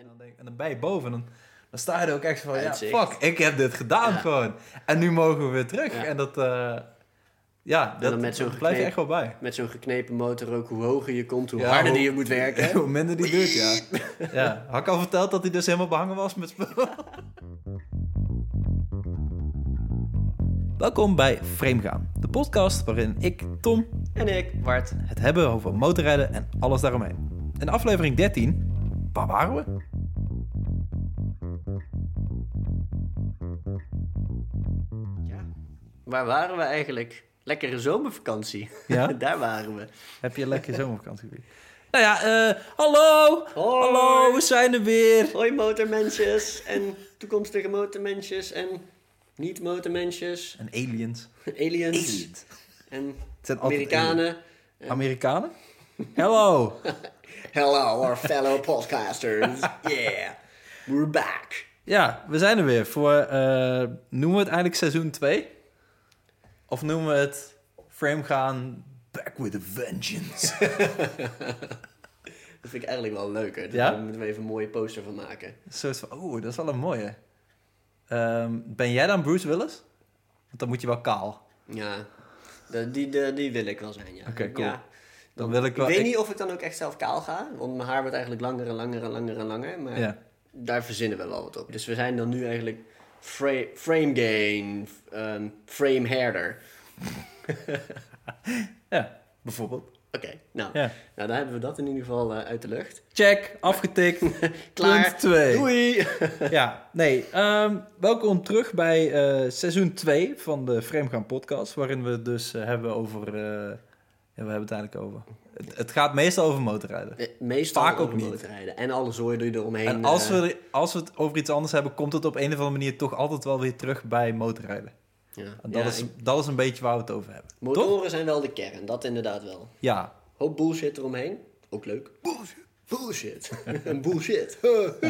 En dan, denk, en dan ben je boven en dan, dan sta je er ook echt van, ja, fuck, ik heb dit gedaan gewoon. En nu mogen we weer terug. En dat, eh, ja, dat, dan met zo'n dat blijf je echt wel bij. Met zo'n geknepen motor ook, hoe hoger je komt, hoe Ja, harder die je moet werken. Hoe minder die duurt, ja. ja. Had ik al verteld dat hij dus helemaal behangen was met spul? Welkom bij Framegaan, de podcast waarin ik, Tom, En ik, Bart. het hebben over motorrijden en alles daaromheen. In aflevering 13, waar waren we? Waar waren we eigenlijk? Lekkere zomervakantie. Ja? Daar waren we. Heb je een lekker zomervakantie geweest? Nou ja, eh, hallo! Hoi. Hallo, we zijn er weer! Hoi motormensjes en toekomstige motormensjes en niet-motormensjes. En aliens. Aliens. En zijn altijd Amerikanen. Amerikanen? Hello! Hello, our fellow podcasters. Yeah, we're back. Ja, we zijn er weer voor, eh, noemen we het eigenlijk seizoen 2? Of noemen we het frame gaan back with a vengeance? Dat vind ik eigenlijk wel leuker. Ja? Daar moeten we even een mooie poster van maken. Een soort van, oeh, dat is wel een mooie. Ehm, ben jij dan Bruce Willis? Want dan moet je wel kaal. Ja, de- die, de, die wil ik wel zijn, ja. Oké, cool. Ja. Dan wil ik wel... weet ik- niet of ik dan ook echt zelf kaal ga, want mijn haar wordt eigenlijk langer en langer en langer en langer. Maar Ja. daar verzinnen we wel wat op. Dus we zijn dan nu eigenlijk fra- frame gain, frame herder. ja, bijvoorbeeld. Oké, nou, Ja. nou, dan hebben we dat in ieder geval eh, uit de lucht. Check, afgetikt. Klaar. Punt 2. Doei! Ja, nee. ehm, welkom terug bij eh, seizoen 2 van de Framegaan podcast. Waarin we het dus eh, hebben over... ja, we hebben het eigenlijk over... Het, het gaat meestal over motorrijden. Eh, Meestal Vaak ook over niet. motorrijden. En alle zooi die eromheen. En als eh, we, als we het over iets anders hebben, komt het op een of andere manier toch altijd wel weer terug bij motorrijden. ja. En dat, Ja, is, ik- dat is een beetje waar we het over hebben. Toch? motoren zijn wel de kern, dat inderdaad wel. Ja. Hoop bullshit eromheen. Ook leuk. Bullshit. Bullshit. Een bullshit.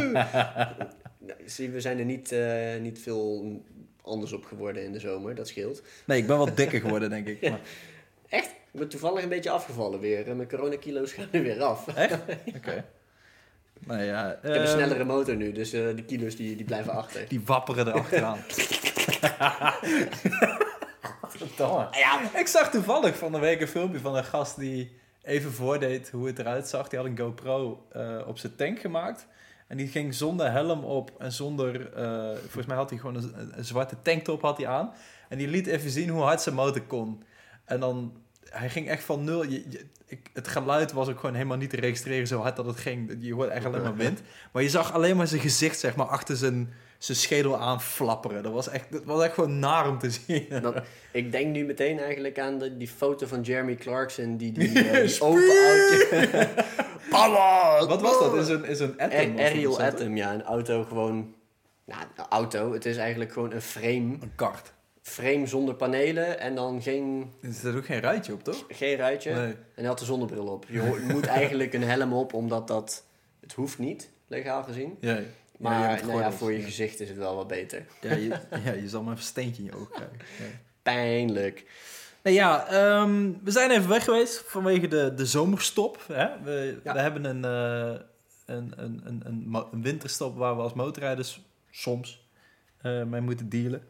nou, zie, we zijn er niet, eh, niet veel anders op geworden in de zomer. Dat scheelt. Nee, ik ben wat dikker geworden, denk ik. Maar, Echt? Ik ben toevallig een beetje afgevallen weer. Mijn coronakilo's gaan er weer af. echt? Oké. Nou ja. Ik heb een ehm, snellere motor nu, dus eh die kilo's die, die blijven achter. Die wapperen erachteraan. Ja, Ik zag toevallig van de week een filmpje van een gast die even voordeed hoe het eruit zag. Die had een GoPro eh, op zijn tank gemaakt. En die ging zonder helm op en zonder... eh, volgens mij had hij gewoon een, een zwarte tanktop had hij aan. En die liet even zien hoe hard zijn motor kon. En dan... Hij ging echt van nul... Je, je- ik, het geluid was ook gewoon helemaal niet te registreren zo hard dat het ging. Je hoorde echt alleen maar wind. Maar je zag alleen maar zijn gezicht zeg maar achter zijn, zijn schedel aan flapperen. Dat was echt, dat was echt gewoon naar om te zien. dan, ik denk nu meteen eigenlijk aan de, die foto van Jeremy Clarkson. Die, die, eh, die open auto... Wat was dat? Is een, is een Atom? Dat toch? Atom, ja. Een auto gewoon... Nou, een auto. Het is eigenlijk gewoon een frame. Een kart. Frame zonder panelen en dan geen, Er zit ook geen ruitje op, toch? geen ruitje. Nee. En hij had de zonnebril op. Je moet eigenlijk een helm op, omdat dat... Het hoeft niet, legaal gezien. Ja, ja, Maar nou ja, voor je gezicht is het wel wat beter. Ja, je, ja, je zal maar een steentje in je oog krijgen. Pijnlijk. Nee, ja, ehm, we zijn even weg geweest vanwege de, de zomerstop. Hè? We, we hebben een, eh, een, een, een, een, een winterstop waar we als motorrijders soms eh, mee moeten dealen.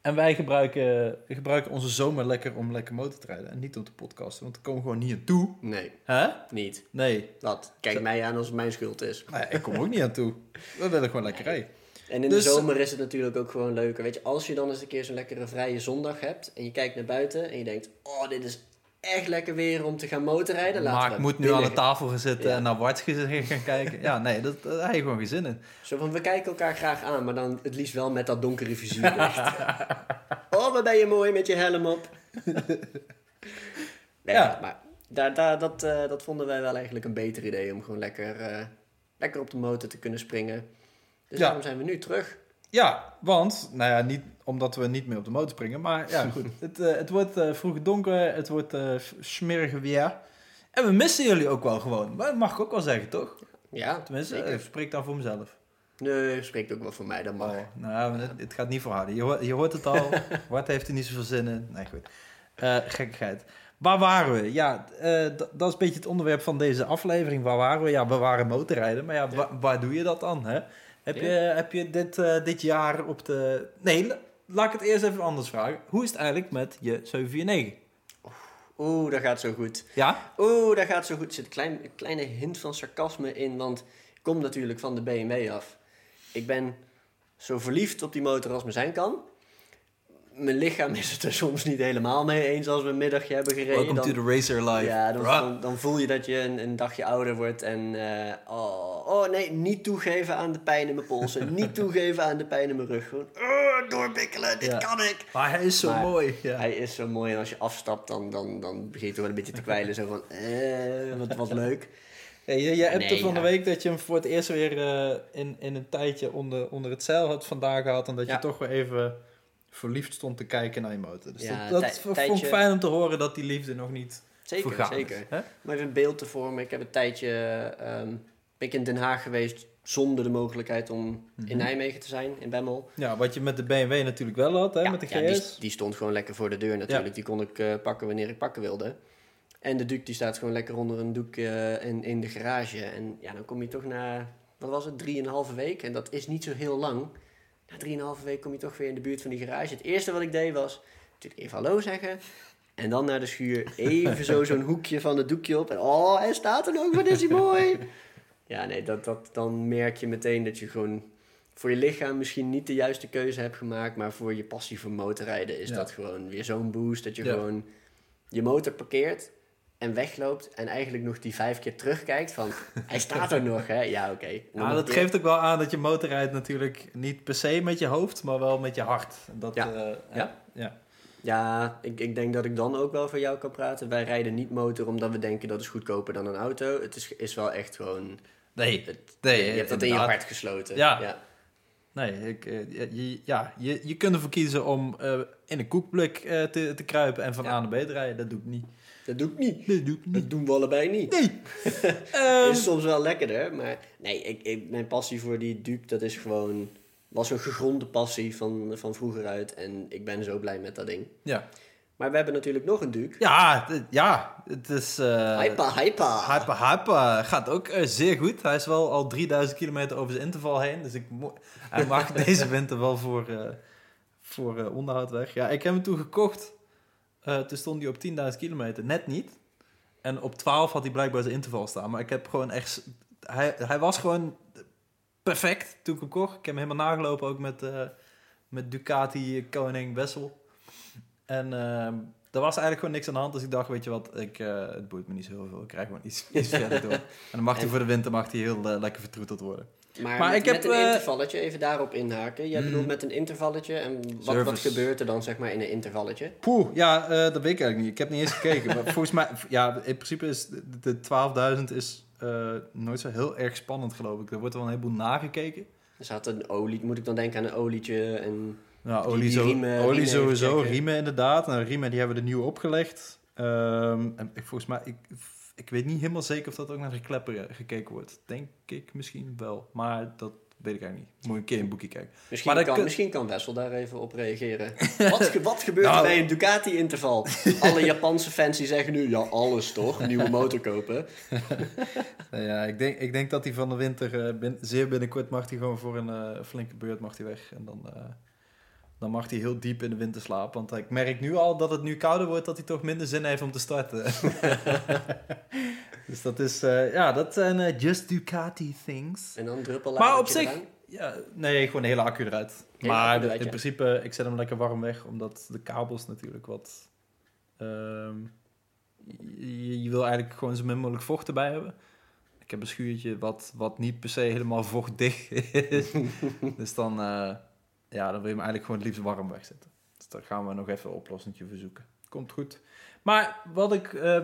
En wij gebruiken, gebruiken onze zomer lekker om lekker motor te rijden. En niet om te podcasten, want we komen gewoon niet aan toe. Nee, Hè? niet. Nee, Dat. Kijk mij aan als het mijn schuld is. ja, ik kom ook niet aan toe. We willen gewoon lekker rijden. En in Dus- de zomer is het natuurlijk ook gewoon leuker. Weet je, als je dan eens een keer zo'n lekkere vrije zondag hebt en je kijkt naar buiten en je denkt, oh, dit is echt lekker weer om te gaan motorrijden. Laten maar ik moet nu binnen aan de tafel gaan zitten Ja. en naar Bart gaan kijken. Ja, nee, dat, daar heb je gewoon geen zin in. Zo van, we kijken elkaar graag aan, maar dan het liefst wel met dat donkere vizierlicht. oh, wat ben je mooi met je helm op. nee, Ja. maar daar, daar, dat, eh, dat vonden wij wel eigenlijk een beter idee om gewoon lekker, eh, lekker op de motor te kunnen springen. Dus Ja. daarom zijn we nu terug. Ja, want, nou ja, niet omdat we niet meer op de motor springen, maar ja, goed. het, eh, het wordt eh, vroeg donker, het wordt smerige weer. En we missen jullie ook wel gewoon. Maar dat mag ik ook wel zeggen, toch? Ja, Tenminste, zeker. ik spreek dan voor mezelf. Nee, spreekt ook wel voor mij, dat mag. Oh, nou, het, het gaat niet volhouden. Je, hoort- je hoort het al. Wat heeft er niet zoveel zin in? Nee, goed. Gekkigheid. Waar waren we? Ja, dat is een beetje het onderwerp van deze aflevering. Waar waren we? Ja, we waren motorrijden. Maar ja, Ja. wa- waar doe je dat dan? Hè? Heb, Ja. je, heb je dit, eh, dit jaar op de... Nee, la- laat ik het eerst even anders vragen. Hoe is het eigenlijk met je 749? Oeh, dat gaat zo goed. Ja? Oeh, dat gaat zo goed. Er zit een, klein, een kleine hint van sarcasme in, want ik kom natuurlijk van de BMW af. Ik ben zo verliefd op die motor als me zijn kan. Mijn lichaam is het er soms niet helemaal mee eens als we een middagje hebben gereden. Welcome Dan- to the Racer Life. Ja, dan, Bruh. dan, dan voel je dat je een, een dagje ouder wordt en... eh, oh, oh nee, niet toegeven aan de pijn in mijn polsen. niet toegeven aan de pijn in mijn rug. Gewoon oh, doorbikkelen, dit Ja. kan ik. Maar hij is zo Maar mooi. Ja. Hij is zo mooi en als je afstapt, dan, dan, dan begint hij wel een beetje te kwijlen. Zo van, eh, wat, wat leuk. Ja, je, je hebt Nee, er van de week dat je hem voor het eerst weer eh, in, in een tijdje onder, onder het zeil had vandaag gehad. En dat Ja. je toch weer even verliefd stond te kijken naar je motor. Dus Ja, dat, vond ik fijn om te horen dat die liefde nog niet Zeker, vergaan zeker. Hè? Maar even een beeld te vormen. Ik heb een tijdje ehm, ben ik in Den Haag geweest zonder de mogelijkheid om Mhm. in Nijmegen te zijn, in Bemmel. Ja, wat je met de BMW natuurlijk wel had, hè, ja, met de ja, die, GS. die stond gewoon lekker voor de deur natuurlijk. Die kon ik eh, pakken wanneer ik pakken wilde. En de Duke die staat gewoon lekker onder een doek eh, in, in de garage. En ja, dan kom je toch na, wat was het, drieënhalve week. En dat is niet zo heel lang. Na drieënhalve week kom je toch weer in de buurt van die garage. Het eerste wat ik deed was natuurlijk even hallo zeggen. En dan naar de schuur, even zo zo'n hoekje van het doekje op. En oh, hij staat er nog, wat is hij mooi. Ja, nee, dat, dat, dan merk je meteen dat je gewoon voor je lichaam misschien niet de juiste keuze hebt gemaakt. Maar voor je passie voor motorrijden is Ja. dat gewoon weer zo'n boost. Dat je Ja. gewoon je motor parkeert en wegloopt. En eigenlijk nog die vijf keer terugkijkt van, hij staat er nog, hè. Ja, oké. Ja, nog dat keer. geeft ook wel aan dat je motorrijdt natuurlijk niet per se met je hoofd, maar wel met je hart. Dat, Ja. eh, Ja. ja. Ja, ik, ik denk dat ik dan ook wel voor jou kan praten. Wij rijden niet motor omdat we denken dat is goedkoper dan een auto. Het is, is wel echt gewoon... Nee, Het, nee, je hebt dat in je hart gesloten. Ja. ja. Nee, ik, eh, ja, je, ja, je, je kunt ervoor kiezen om eh, in een koekblik te, te kruipen en van Ja. A naar B te rijden. Dat doe ik niet. Dat doe ik niet. Nee, dat doe ik niet. Dat doen we allebei niet. Nee. Ehm, is soms wel lekkerder, maar nee, ik, ik, mijn passie voor die Duke, dat is gewoon, was een gegronde passie van, van vroeger uit. En ik ben zo blij met dat ding. ja. Maar we hebben natuurlijk nog een Duke. Ja, ja, het is... eh Hypa, hypa. Hyper gaat ook eh, zeer goed. Hij is wel al 3000 kilometer over zijn interval heen. Dus ik hij mag deze winter wel voor, eh, voor onderhoud weg. Ja, ik heb hem toen gekocht. Eh, toen stond hij op 10.000 kilometer. Net niet. En op 12 had hij blijkbaar zijn interval staan. Maar ik heb gewoon echt... Hij, hij was gewoon perfect toen ik hem kocht. Ik heb hem helemaal nagelopen ook met, eh, met Ducati Koning Wessel. En ehm er was eigenlijk gewoon niks aan de hand. Dus ik dacht, weet je wat, ik, eh, het boeit me niet zo heel veel. Ik krijg gewoon iets, iets verder door. En dan mag hij voor de winter mag hij heel eh, lekker vertroeteld worden. Maar, Maar met, ik heb, met een eh, intervalletje, even daarop inhaken. Jij Mm. bedoelt met een intervalletje. En wat, wat gebeurt er dan zeg maar in een intervalletje? Poeh, ja, dat weet ik eigenlijk niet. Ik heb niet eens gekeken. maar volgens mij, ja, in principe is de, de 12.000 is nooit zo heel erg spannend, geloof ik. Er wordt wel een heleboel nagekeken. Er zat een olie, moet ik dan denken aan een olietje en... Ja, Die- olie, die zo, riemen- olie riemen even sowieso, riemen inderdaad. Nou, riemen die hebben we er nieuw opgelegd. Ehm, en ik, volgens mij, ik, ik weet niet helemaal zeker of dat ook naar de klepper eh, gekeken wordt. Denk ik misschien wel, maar dat weet ik eigenlijk niet. Moet een keer in een boekje kijken. Misschien, Maar kan, kun- misschien kan Wessel daar even op reageren. wat, ge- wat gebeurt er Nou. bij een Ducati-interval? Alle Japanse fans die zeggen nu, ja alles toch, nieuwe motor kopen. Nou ja, ik denk, ik denk dat hij van de winter, eh, bin- zeer binnenkort mag hij gewoon voor een eh, flinke beurt mag hij weg. En dan, dan mag hij heel diep in de winter slapen. Want ik merk nu al dat het nu kouder wordt, dat hij toch minder zin heeft om te starten. dus dat is, eh, ja, dat zijn eh, just Ducati things. En dan druppel Maar op zich, ja, nee, gewoon de hele accu eruit. Hele maar accu eruit, in ja. principe, ik zet hem lekker warm weg, omdat de kabels natuurlijk wat... ehm, je, je wil eigenlijk gewoon zo min mogelijk vocht erbij hebben. Ik heb een schuurtje wat, wat niet per se helemaal vochtdicht is. dus dan, eh, ja, dan wil je hem eigenlijk gewoon het liefst warm wegzetten. Dus daar gaan we nog even een oplossing voor zoeken. Komt goed. Maar wat ik eh,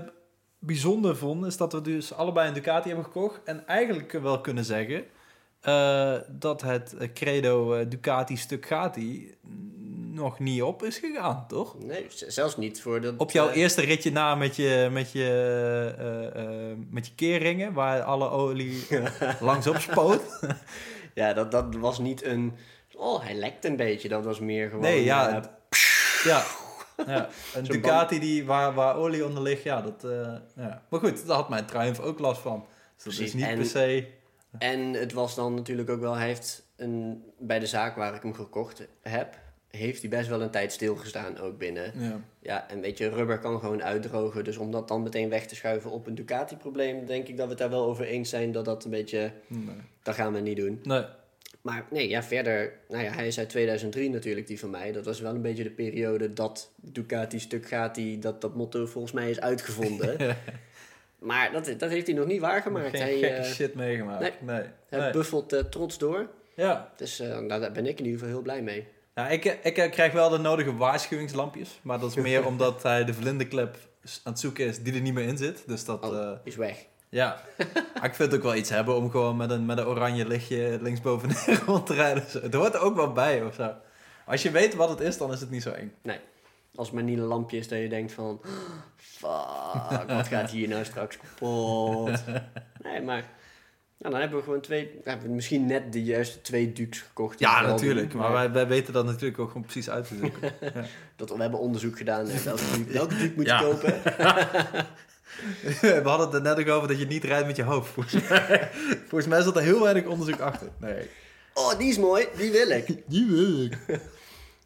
bijzonder vond, is dat we dus allebei een Ducati hebben gekocht. En eigenlijk wel kunnen zeggen eh, dat het credo eh, Ducati stuk Gati nog niet op is gegaan, toch? Nee, zelfs niet voor de... Op jouw eerste ritje na met je, met je, met je keerringen, waar alle olie langs op spoot. Ja, dat, dat was niet een... Oh, hij lekt een beetje. Dat was meer gewoon... Nee, ja, eh, Ja, Ja, een Ducati die, waar, waar olie onder ligt, ja, dat... eh, ja. Maar goed, daar had mijn Triumph ook last van. Dus dat Precies, is niet en- per se... En het was dan natuurlijk ook wel, hij heeft een, bij de zaak waar ik hem gekocht heb, heeft hij best wel een tijd stilgestaan ook binnen. Ja. Ja, en weet je, rubber kan gewoon uitdrogen. Dus om dat dan meteen weg te schuiven op een Ducati-probleem, denk ik dat we het daar wel over eens zijn dat dat een beetje, Nee. dat gaan we niet doen. nee. Maar nee, ja, verder, nou ja, hij is uit 2003 natuurlijk, die van mij. Dat was wel een beetje de periode dat Ducati stuk gaat, die, dat dat motto volgens mij is uitgevonden. maar dat, dat heeft hij nog niet waargemaakt. Geen Hij, gekke eh, shit meegemaakt. nee. Nee. hij Nee. buffelt eh, trots door. Ja. Dus eh, nou, daar ben ik in ieder geval heel blij mee. Nou, ik, ik krijg wel de nodige waarschuwingslampjes. Maar dat is meer omdat hij de vlinderklep aan het zoeken is die er niet meer in zit. Dus dat... Oh, is weg. Ja. ik vind het ook wel iets hebben om gewoon met een, met een oranje lichtje linksbovenin rond te rijden. Het hoort er ook wel bij of zo. Als je weet wat het is, dan is het niet zo eng. Als het maar niet een lampje is dat je denkt van... Fuck, wat gaat hier nou straks kapot? Nee, maar... Nou, dan hebben we gewoon twee... we hebben misschien net de juiste twee Dukes gekocht. Ja, natuurlijk. doen, Maar wij, wij weten dat natuurlijk ook gewoon precies uit te zoeken. Dat, we hebben onderzoek gedaan. naar Welke Duke, welke Duke moet je Ja. kopen? We hadden het er net ook over dat je niet rijdt met je hoofd. Volgens mij, volgens mij zat er heel weinig onderzoek achter. Nee. Oh, die is mooi. Die wil ik. Die wil ik.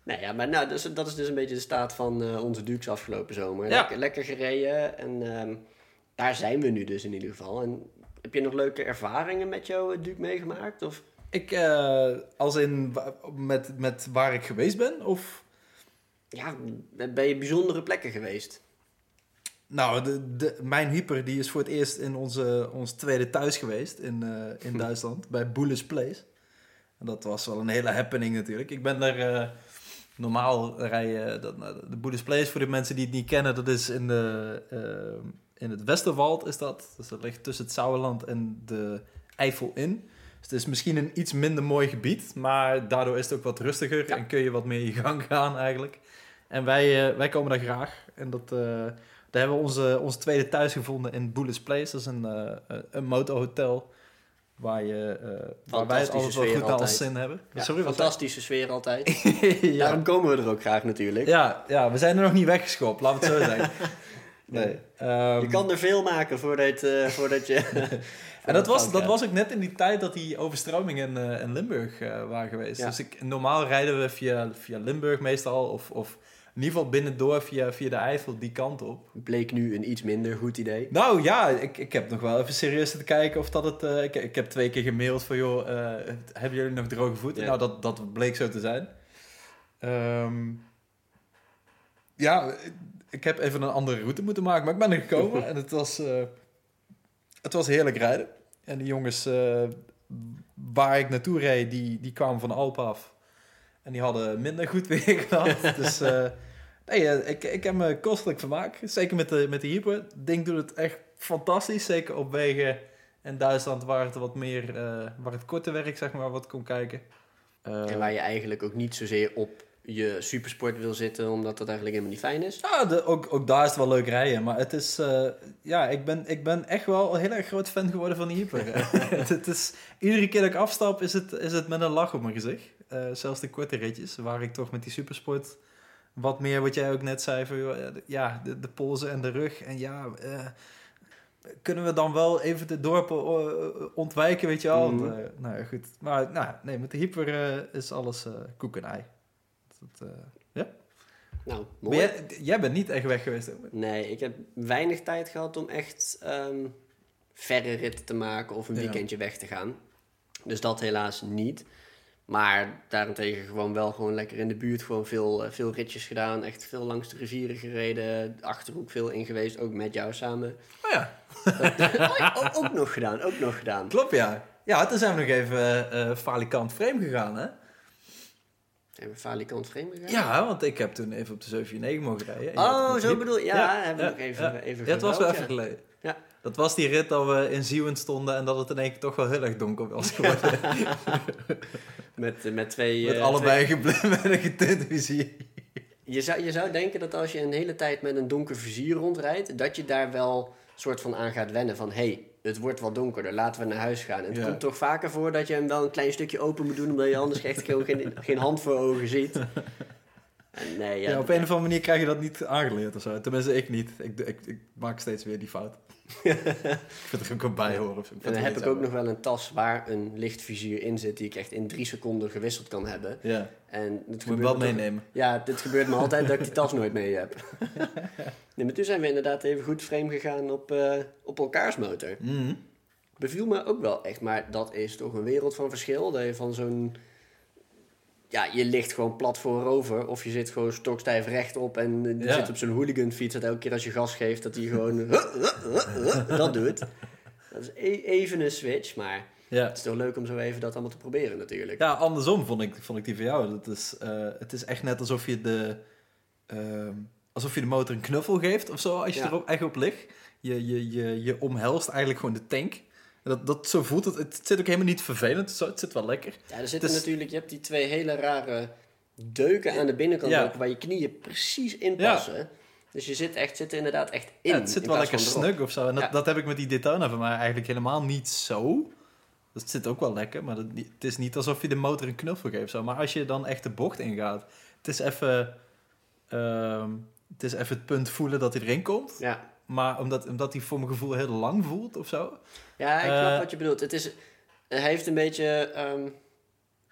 Nou ja, maar nou, dus, dat is dus een beetje de staat van eh, onze Dukes afgelopen zomer. Ja. Lekker, lekker gereden. En ehm, daar zijn we nu dus in ieder geval. En heb je nog leuke ervaringen met jouw eh, Duke meegemaakt? Of... Ik, eh, als in met, met waar ik geweest ben? Of... Ja, ben je bijzondere plekken geweest? Nou, de, de, mijn hyper die is voor het eerst in onze, ons tweede thuis geweest in, eh, in Duitsland, bij Bullis Place. En dat was wel een hele happening natuurlijk. Ik ben er eh, normaal rijden, dat, nou, de Bullis Place voor de mensen die het niet kennen, dat is in, de, eh, in het Westerwald is dat. Dus dat ligt tussen het Sauerland en de Eifel in. Dus het is misschien een iets minder mooi gebied, maar daardoor is het ook wat rustiger Ja. en kun je wat meer je gang gaan eigenlijk. En wij, eh, wij komen daar graag. En dat, eh, daar hebben we onze, onze tweede thuis gevonden in Bullis Place. Dat is een, eh, een motorhotel waar, je, eh, waar wij het altijd wel goed naar ons zin hebben. Ja, Sorry, wat fantastische sfeer altijd. ja. Daarom komen we er ook graag natuurlijk. Ja, ja, we zijn er nog niet weggeschopt, laten we het zo zeggen. Nee. ehm, Je kan er veel maken voordat, eh, voordat je... en dat was, dat was ook net in die tijd dat die overstromingen in, eh, in Limburg eh, waren geweest. Dus ik, normaal rijden we via, via Limburg meestal, of, of in ieder geval binnendoor via, via de Eifel die kant op. Bleek nu een iets minder goed idee. Nou ja, ik, ik heb nog wel even serieus te kijken of dat het... eh, ik, ik heb twee keer gemaild van, joh, hebben jullie nog droge voeten? Ja. Nou, dat, dat bleek zo te zijn. Ehm, ja, ik heb even een andere route moeten maken, maar ik ben er gekomen en het was, het was heerlijk rijden. En die jongens eh, waar ik naartoe reed, die, die kwamen van Alpen af. En die hadden minder goed weer gehad. dus eh, nee, eh, ik, ik heb me kostelijk vermaakt. Zeker met de, met de hyper. Ding doet het echt fantastisch. Zeker op wegen in Duitsland waar het wat meer, waar het korte werk zeg maar wat kon kijken. En waar je eigenlijk ook niet zozeer op je supersport wil zitten, omdat dat eigenlijk helemaal niet fijn is. Ja, de, ook, ook daar is het wel leuk rijden. Maar het is... eh, ja, ik ben, ik ben echt wel een heel erg groot fan geworden van die hyper. het, het is, iedere keer dat ik afstap, is het, is het met een lach op mijn gezicht. Eh, zelfs de korte ritjes, waar ik toch met die supersport... Wat meer, wat jij ook net zei, van, eh, ja, de, de polsen en de rug. En ja, kunnen we dan wel even de dorpen ontwijken, weet je wel? Mhm. Nou ja, goed. Maar nou, nee, met de hyper is alles koek en ei. Dat, eh, Nou, maar mooi. jij, jij bent niet echt weg geweest, hè? Nee, ik heb weinig tijd gehad om echt ehm, verre ritten te maken of een Ja. weekendje weg te gaan. Dus dat helaas niet. Maar daarentegen gewoon wel gewoon lekker in de buurt. Gewoon veel, eh, veel ritjes gedaan. Echt veel langs de rivieren gereden. De Achterhoek veel in geweest. Ook met jou samen. Oh ja, oh, ja, ook, ook nog gedaan. Ook nog gedaan. klopt ja. Ja, toen zijn we nog even eh falikant frame gegaan, hè? Zijn we falikant vreemd gegaan? Ja, want ik heb toen even op de 749 mogen rijden. En Oh, zo bedoel je. Ja, Ja, hebben we nog even, ja. even Ja, het was wel even geleden. Ja. Dat was die rit dat we in Zeeuwen stonden en dat het in één keer toch wel heel erg donker was geworden. Met, eh, met twee... Met eh, allebei met een getint vizier. Je zou, je zou denken dat als je een hele tijd met een donker vizier rondrijdt, dat je daar wel soort van aan gaat wennen. Van hé, hey, het wordt wat donkerder, laten we naar huis gaan. En het Ja. komt toch vaker voor dat je hem wel een klein stukje open moet doen, omdat je anders echt geen, geen hand voor ogen ziet. En nee, Ja, ja, op een of andere manier krijg je dat niet aangeleerd of zo. Tenminste, ik niet. Ik, ik, ik maak steeds weer die fout. Ik vind er ook wel bij horen. En dan heb ik ook nog wel een tas waar een lichtvizier in zit die ik echt in drie seconden gewisseld kan hebben. Ja, En het moet je wel toch- meenemen. Ja, dit gebeurt me altijd dat ik die tas nooit mee heb. nee, maar toen zijn we inderdaad even goed frame gegaan op, eh, op elkaars motor. Mhm. Beviel me ook wel echt, maar dat is toch een wereld van verschil. Dat je van zo'n... Ja, je ligt gewoon plat voorover of je zit gewoon stokstijf rechtop en je Ja. zit op zo'n hooliganfiets dat elke keer als je gas geeft dat hij gewoon dat doet. Dat is e- even een switch, maar Ja. het is toch leuk om zo even dat allemaal te proberen natuurlijk. ja, andersom vond ik, vond ik die van jou. Dat is, eh, het is echt net alsof je de... ehm, alsof je de motor een knuffel geeft of zo, als je Ja. er echt op ligt. Je, je, je, je omhelst eigenlijk gewoon de tank. Dat, dat, zo voelt het. Het zit ook helemaal niet vervelend. Zo, het zit wel lekker. Ja, er zitten Dus- natuurlijk, je hebt die twee hele rare deuken aan de binnenkant Ja. ook, waar je knieën precies in Ja. passen. Dus je zit, echt, zit er inderdaad echt in. Ja, het zit in wel lekker snug of zo. En dat, Ja. dat heb ik met die Daytona van mij eigenlijk helemaal niet zo. Het zit ook wel lekker, maar dat, het is niet alsof je de motor een knuffel geeft. Zo. Maar als je dan echt de bocht ingaat, het is even, ehm, het is even het punt voelen dat hij erin komt. Ja. Maar omdat, omdat hij voor mijn gevoel heel lang voelt of zo. ja, ik Eh, snap wat je bedoelt. Het is, hij heeft een beetje ehm,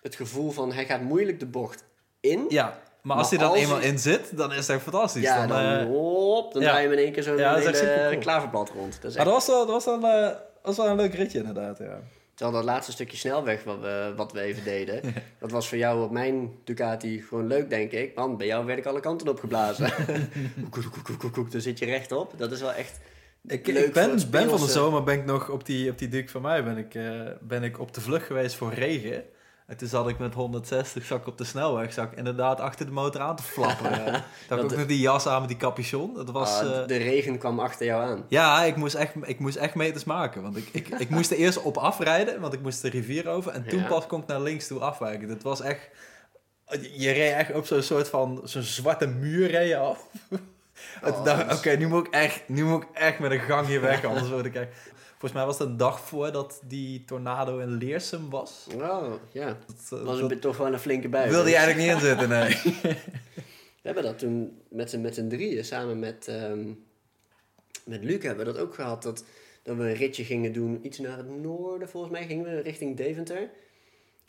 het gevoel van, hij gaat moeilijk de bocht in. Ja, maar Maar als hij dan als eenmaal hij- in zit, dan is echt fantastisch. Ja, dan, dan, eh, hop, dan ja. draai je hem in één keer zo'n Ja, hele klaverblad rond. Dat is maar echt, dat was wel, dat was wel, eh, was wel een leuk ritje inderdaad, ja. Terwijl dat laatste stukje snelweg wat we, wat we even deden, dat was voor jou op mijn Ducati gewoon leuk, denk ik. Want bij jou werd ik alle kanten op geblazen. Koek, Dan zit je rechtop. Dat is wel echt Ik, leuk ben, ben van de zomer ben ik nog op die, op die dik van mij ben ik, eh, ben ik op de vlucht geweest voor regen. En toen zat ik met 160 zak op de snelweg, zak inderdaad achter de motor aan te flappen. ja. Toen had ik ook Dat- nog die jas aan met die capuchon. Dat was, Ah, eh, de regen kwam achter jou aan. ja, ik moest, echt, ik moest echt meters maken. Want ik, ik, ik moest er eerst op afrijden, want ik moest de rivier over. En toen Ja. pas kon ik naar links toe afwijken. Dat was echt... Je reed echt op zo'n soort van... Zo'n zwarte muur reed je af. Oh, dat oké, nu moet ik echt, nu moet ik echt met een gang hier weg, anders word ik echt... Volgens mij was het een dag voordat die tornado in Leersum was. Oh, ja. Dat, eh, was dat een, toch wel een flinke bui. wilde je dus. eigenlijk niet inzitten, nee. We hebben dat toen met z'n met z'n drieën, samen met, ehm, met Luc hebben we dat ook gehad. Dat, dat we een ritje gingen doen, iets naar het noorden volgens mij, gingen we richting Deventer.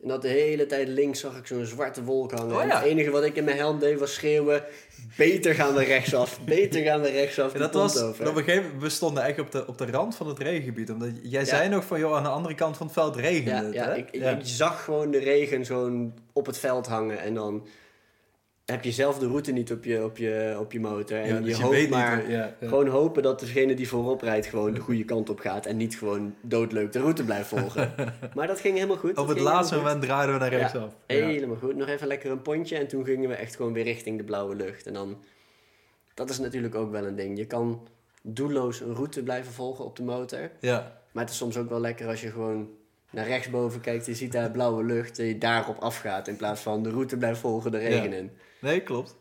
En dat de hele tijd links zag ik zo'n zwarte wolk hangen. Oh En het enige wat ik in mijn helm deed was schreeuwen, beter gaan we rechtsaf, beter gaan we rechtsaf. En dat was, over. op een gegeven moment, we stonden echt op de, op de rand van het regengebied. Omdat jij Ja. zei nog van, joh, aan de andere kant van het veld regende Ja, het, ja, hè? ik, ik, ik zag gewoon de regen zo'n op het veld hangen en dan heb je zelf de route niet op je, op je, op je motor. En Ja, dus je hoopt weet maar niet... Ja, ja. gewoon hopen dat degene die voorop rijdt gewoon de goede kant op gaat en niet gewoon doodleuk de route blijft volgen. maar dat ging helemaal goed. Op het laatste moment draaiden we naar Ja. rechtsaf. goed. Helemaal goed. Nog even lekker een pontje en toen gingen we echt gewoon weer richting de blauwe lucht. En dan, dat is natuurlijk ook wel een ding. Je kan doelloos een route blijven volgen op de motor. Ja. Maar het is soms ook wel lekker als je gewoon naar rechtsboven kijkt, je ziet daar blauwe lucht en je daarop afgaat in plaats van de route blijft volgen de regen in. Nee, klopt.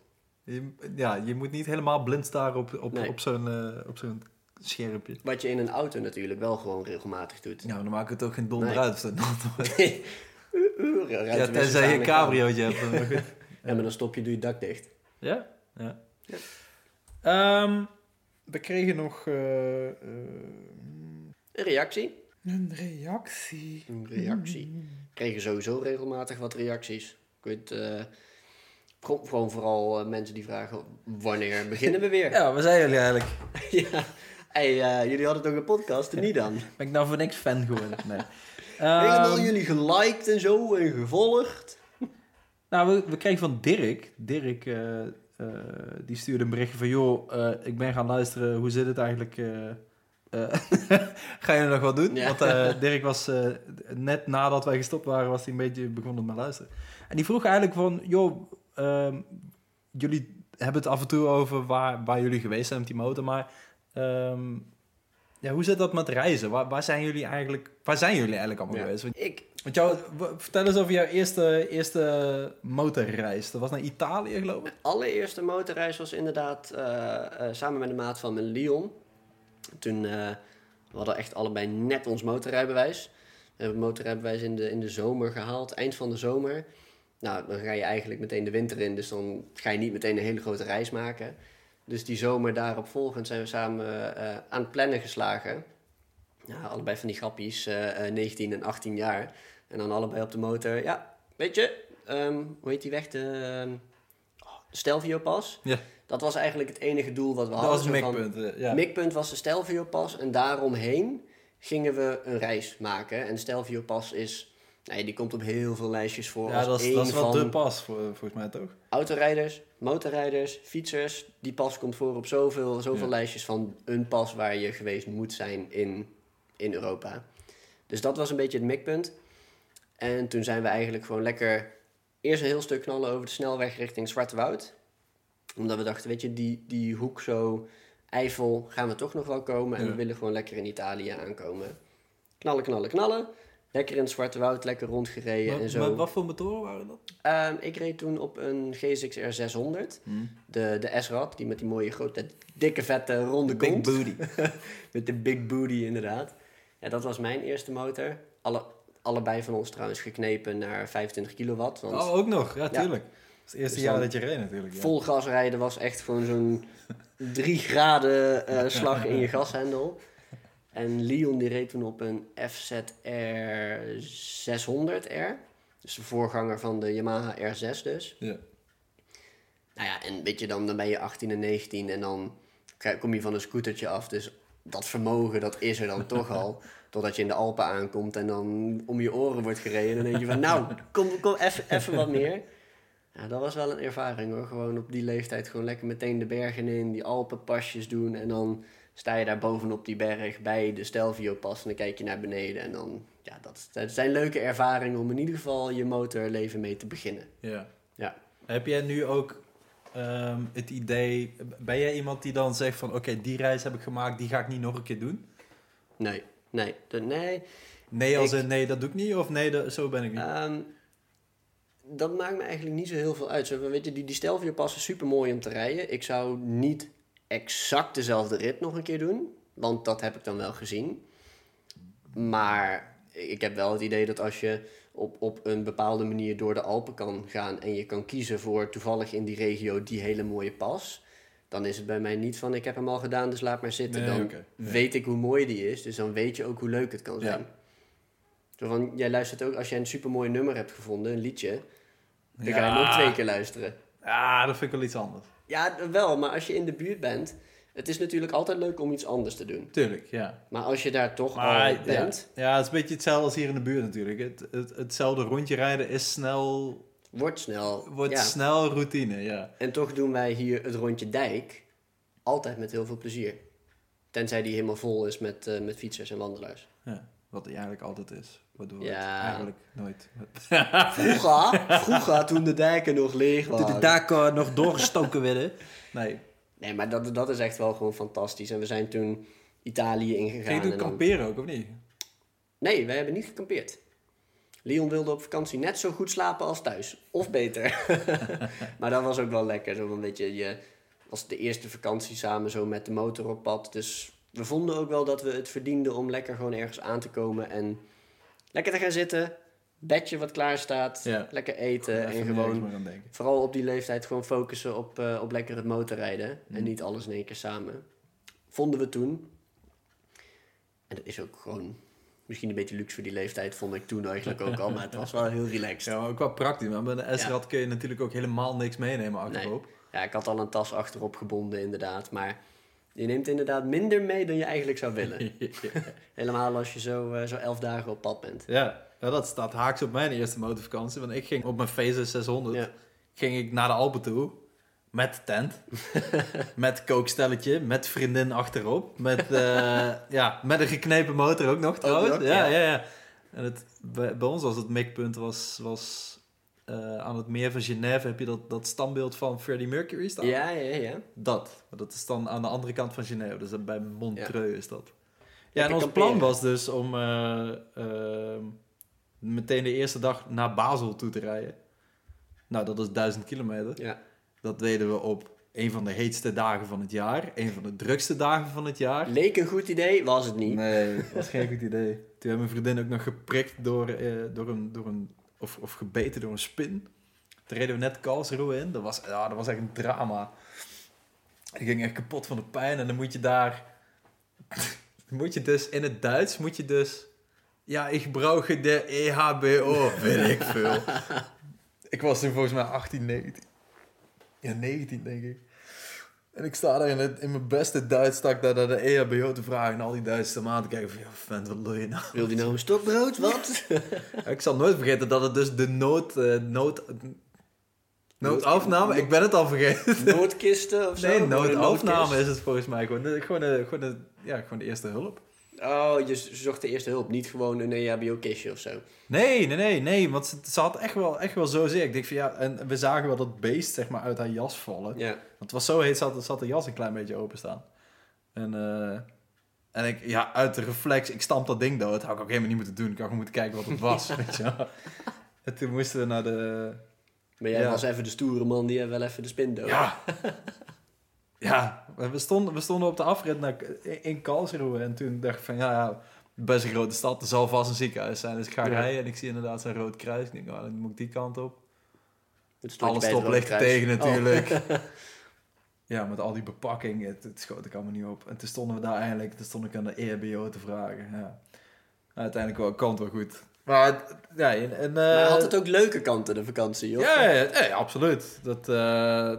Je, ja, je moet niet helemaal blind staren op, op, Nee. op zo'n eh, op zo'n schermpje. Wat je in een auto natuurlijk wel gewoon regelmatig doet. Nou, dan maakt het ook geen donder Nee. uit. rijdt ja, tenzij je een en cabriootje hebt. dan- maar goed. Ja, maar dan stop je, doe je dak dicht. Ja? Ja. Ja. Ehm, we kregen nog eh, eh, Een reactie. een reactie. Een reactie. We kregen sowieso regelmatig wat reacties. Ik weet, eh, gewoon, gewoon vooral eh, mensen die vragen, wanneer beginnen we weer? Ja, waar zijn jullie eigenlijk? ja. Hey, eh, jullie hadden toch een podcast, en niet dan? Ben ik nou voor niks fan geworden? Nee. Helemaal Ehm, jullie geliked en zo en gevolgd. Nou, we, we kregen van Dirk. Dirk, eh, die stuurde een berichtje van... joh, ik ben gaan luisteren, hoe zit het eigenlijk? ga je nog wat doen? Ja. Want Dirk was net nadat wij gestopt waren... was hij een beetje begonnen met luisteren. En die vroeg eigenlijk van... joh, ehm, jullie hebben het af en toe over waar, waar jullie geweest zijn met die motor... maar ehm, ja, hoe zit dat met reizen? Waar, waar, zijn jullie eigenlijk, waar zijn jullie eigenlijk allemaal Ja. geweest? Want, Ik, want jou, vertel eens over jouw eerste, eerste motorreis. Dat was naar Italië, geloof ik? allereerste motorreis was inderdaad eh, eh, samen met een maat van me Lyon. Toen eh we hadden echt allebei net ons motorrijbewijs. We hebben het motorrijbewijs in de, in de zomer gehaald, eind van de zomer. Nou, dan ga je eigenlijk meteen de winter in, dus dan ga je niet meteen een hele grote reis maken. Dus die zomer daarop volgend zijn we samen eh, aan het plannen geslagen. Nou, allebei van die grappies, eh, eh, 19 en 18 jaar. En dan allebei op de motor. Ja, weet je, ehm, hoe heet die weg? De, oh, de Stelvio-pas. Ja. Dat was eigenlijk het enige doel wat we Dat hadden. was het van- mikpunt. eh, ja. Mikpunt was de Stelvio-pas en daaromheen gingen we een reis maken. En Stelvio-pas is, nee, die komt op heel veel lijstjes voor. ja, dat is, dat is wel van de pas, voor, volgens mij toch? Autorijders, motorrijders, fietsers. Die pas komt voor op zoveel, zoveel Ja. lijstjes van een pas waar je geweest moet zijn in, in Europa. Dus dat was een beetje het mikpunt. En toen zijn we eigenlijk gewoon lekker eerst een heel stuk knallen over de snelweg richting Zwarte Woud. Omdat we dachten, weet je, die, die hoek zo, Eifel, gaan we toch nog wel komen. En Ja. we willen gewoon lekker in Italië aankomen. Knallen, knallen, knallen. Lekker in het Zwarte Woud, lekker rondgereden en Maar, zo. maar wat voor motoren waren dat? Ehm, ik reed toen op een GSX-R 600. De, de S-Rad, die met die mooie grote, dikke, vette, ronde Big kont. booty. Met de big booty, inderdaad. Ja, dat was mijn eerste motor. Alle, allebei van ons trouwens geknepen naar 25 kilowatt. Want Oh, ook nog. Ja, tuurlijk. Is het eerste Dus jaar dat je reed natuurlijk. Ja. vol gas rijden was echt gewoon zo'n 3 graden eh, slag in je gashendel. En Leon die reed toen op een FZR 600R. Dus de voorganger van de Yamaha R6 dus. Ja. Nou ja, en weet je, dan, dan ben je 18 en 19 en dan kom je van een scootertje af. Dus dat vermogen, dat is er dan toch al. Totdat je in de Alpen aankomt en dan om je oren wordt gereden. Dan denk je van, nou, kom, kom even, even wat meer. Ja, dat was wel een ervaring hoor. Gewoon op die leeftijd gewoon lekker meteen de bergen in, die Alpenpasjes doen. En dan sta je daar bovenop die berg bij de Stelvio-pas en dan kijk je naar beneden. En dan, ja, dat, dat zijn leuke ervaringen om in ieder geval je motorleven mee te beginnen. Ja. Ja. Heb jij nu ook ehm, het idee... Ben jij iemand die dan zegt van... Oké, die reis heb ik gemaakt, die ga ik niet nog een keer doen? Nee, nee, de, nee. Nee als Ik- in nee, dat doe ik niet? Of nee, dat, zo ben ik niet? Ehm, dat maakt me eigenlijk niet zo heel veel uit. Zo, weet je, die, die Stelvio pas is super mooi om te rijden. Ik zou niet exact dezelfde rit nog een keer doen. Want dat heb ik dan wel gezien. Maar ik heb wel het idee dat als je op, op een bepaalde manier door de Alpen kan gaan... en je kan kiezen voor toevallig in die regio die hele mooie pas... dan is het bij mij niet van ik heb hem al gedaan, dus laat maar zitten. Nee, dan. Nee. weet ik hoe mooi die is, dus dan weet je ook hoe leuk het kan Ja. zijn. Zo van, jij luistert ook, als jij een supermooi nummer hebt gevonden, een liedje... dan ga je hem ook twee keer luisteren. Ja, dat vind ik wel iets anders. Ja, wel, maar als je in de buurt bent... Het is natuurlijk altijd leuk om iets anders te doen. Tuurlijk, ja. Maar als je daar toch Maar al bent, ja, het is een beetje hetzelfde als hier in de buurt natuurlijk. Het, het, hetzelfde rondje rijden is snel, wordt snel. wordt ja. snel routine, ja. En toch doen wij hier het rondje dijk altijd met heel veel plezier. Tenzij die helemaal vol is met, eh, met fietsers en wandelaars. ja. Wat hij eigenlijk altijd is. Waardoor Ja. het eigenlijk nooit... Vroeger, vroeger toen de dijken nog leeg Toen de waren. daken nog doorgestoken werden. Nee. Nee, maar dat, dat is echt wel gewoon fantastisch. En we zijn toen Italië ingegaan. Ging je toen en dan- kamperen ook, of niet? Nee, wij hebben niet gekampeerd. Leon wilde op vakantie net zo goed slapen als thuis. Of beter. maar dat was ook wel lekker. Zo een beetje, je was de eerste vakantie samen zo met de motor op pad. Dus we vonden ook wel dat we het verdienden om lekker gewoon ergens aan te komen. En lekker te gaan zitten. Bedje wat klaar staat. Ja. Lekker eten. En gewoon vooral op die leeftijd gewoon focussen op, eh, op lekker het motorrijden. Mm. En niet alles in één keer samen. Vonden we toen. En dat is ook gewoon misschien een beetje luxe voor die leeftijd, vond ik toen eigenlijk ook al. Maar het was wel heel relaxed. Ja, maar ook wel praktisch. Maar met een S-rad kun je natuurlijk ook helemaal niks meenemen achterop. Ja, ik had al een tas achterop gebonden inderdaad. Maar je neemt inderdaad minder mee dan je eigenlijk zou willen. Helemaal als je zo, eh, zo elf dagen op pad bent. Ja, ja, dat staat haaks op mijn eerste motorvakantie. Want ik ging op mijn Phaser 600 Ja. ging ik naar de Alpen toe. Met tent. met kookstelletje. Met vriendin achterop. Met, eh, ja, met een geknepen motor ook nog trouwens. nog, ja, ja. ja, ja. En het, bij, bij ons was het mikpunt was, was eh, aan het meer van Genève heb je dat, dat standbeeld van Freddie Mercury staan. Ja, ja, ja. Dat. Maar dat is dan aan de andere kant van Genève. Dus bij Montreux is dat. Ja, en ons kamperen. plan was dus om eh, ehm, meteen de eerste dag naar Basel toe te rijden. Nou, dat is duizend kilometer. ja. Dat deden we op een van de heetste dagen van het jaar. Een van de drukste dagen van het jaar. Leek een goed idee, was het niet. Nee, dat was geen goed idee. Toen hebben mijn vriendin ook nog geprikt door, eh, door een... Door een of, of gebeten door een spin. Toen reden we net Karlsruhe in. Dat was, ja, dat was echt een drama. Ik ging echt kapot van de pijn. En dan moet je daar... moet je dus in het Duits, moet je dus... Ja, ik gebruik de EHBO, weet ik veel. ik was toen volgens mij 18, 19. Ja, 19 denk ik. En ik sta daar in, het, in mijn beste Duits, sta ik daar naar de EHBO te vragen. En al die Duitsers aan te kijken van, ja, vent, wat wil je nou? Wil die nou een stokbrood? Wat? Ik zal nooit vergeten dat het dus de nood... eh, nood noodafname? Ik ben het al vergeten. Noodkisten of zo? Nee, noodafname is het volgens mij. Gewoon de, gewoon de, gewoon de, ja, gewoon de eerste hulp. Oh, je zocht de eerste hulp. Niet gewoon een EHBO-kistje of zo. Nee, nee, nee, nee. Want ze, ze had echt wel, echt wel zozeer. Ik denk van ja, en we zagen wel dat beest zeg maar uit haar jas vallen. Ja. Want het was zo heet, zat, zat de jas een klein beetje openstaan. En, eh, en ik, ja, uit de reflex, ik stamp dat ding dood. Had ik ook helemaal niet moeten doen. Ik had gewoon moeten kijken wat het was, weet je. En toen moesten we naar de... Maar jij Ja. was even de stoere man die wel even de spin dood. Ja. ja, we stonden, we stonden op de afrit naar, in Karlsruhe. En toen dacht ik van, ja, ja, best een grote stad. Er zal vast een ziekenhuis zijn. Dus ik ga Ja. rijden en ik zie inderdaad zo'n rood kruis. Ik denk, oh, dan moet ik die kant op. Het stond Alle je bij het stoplichten tegen Oh. Ja, met al die bepakking, het, het schoot ik allemaal niet op. En toen stonden we daar eindelijk, toen stond ik aan de EHBO te vragen. Ja. Uiteindelijk wel, kwam het wel goed. Maar, ja, en... en, Maar eh, had het ook leuke kanten, de vakantie, joh? Ja, ja, ja, ja, absoluut. Dat, eh,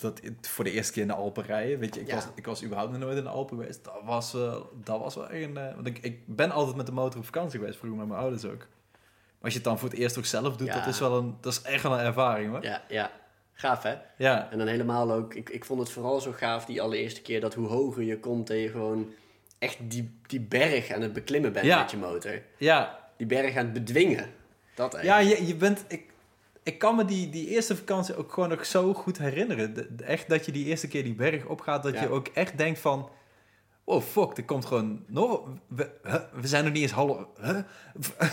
dat voor de eerste keer in de Alpen rijden. Weet je, ik, was, ik was überhaupt nog nooit in de Alpen geweest. Dat was, eh, dat was wel een... eh, want ik, ik ben altijd met de motor op vakantie geweest, vroeger met mijn ouders ook. Maar als je het dan voor het eerst ook zelf doet, dat is wel een... Dat is echt wel een ervaring, hoor. Ja, ja. Gaaf, hè? Ja, En dan helemaal ook... Ik, ik vond het vooral zo gaaf die allereerste keer... dat hoe hoger je komt, dat je gewoon echt die, die berg aan het beklimmen bent Ja. met je motor. ja, Die berg aan het bedwingen. Dat ja eigenlijk. je, je bent... Ik, ik kan me die, die eerste vakantie ook gewoon nog zo goed herinneren. De- echt dat je die eerste keer die berg opgaat, dat Ja. je ook echt denkt van... Oh fuck, er komt gewoon nog... We, zijn nog niet eens half... Huh?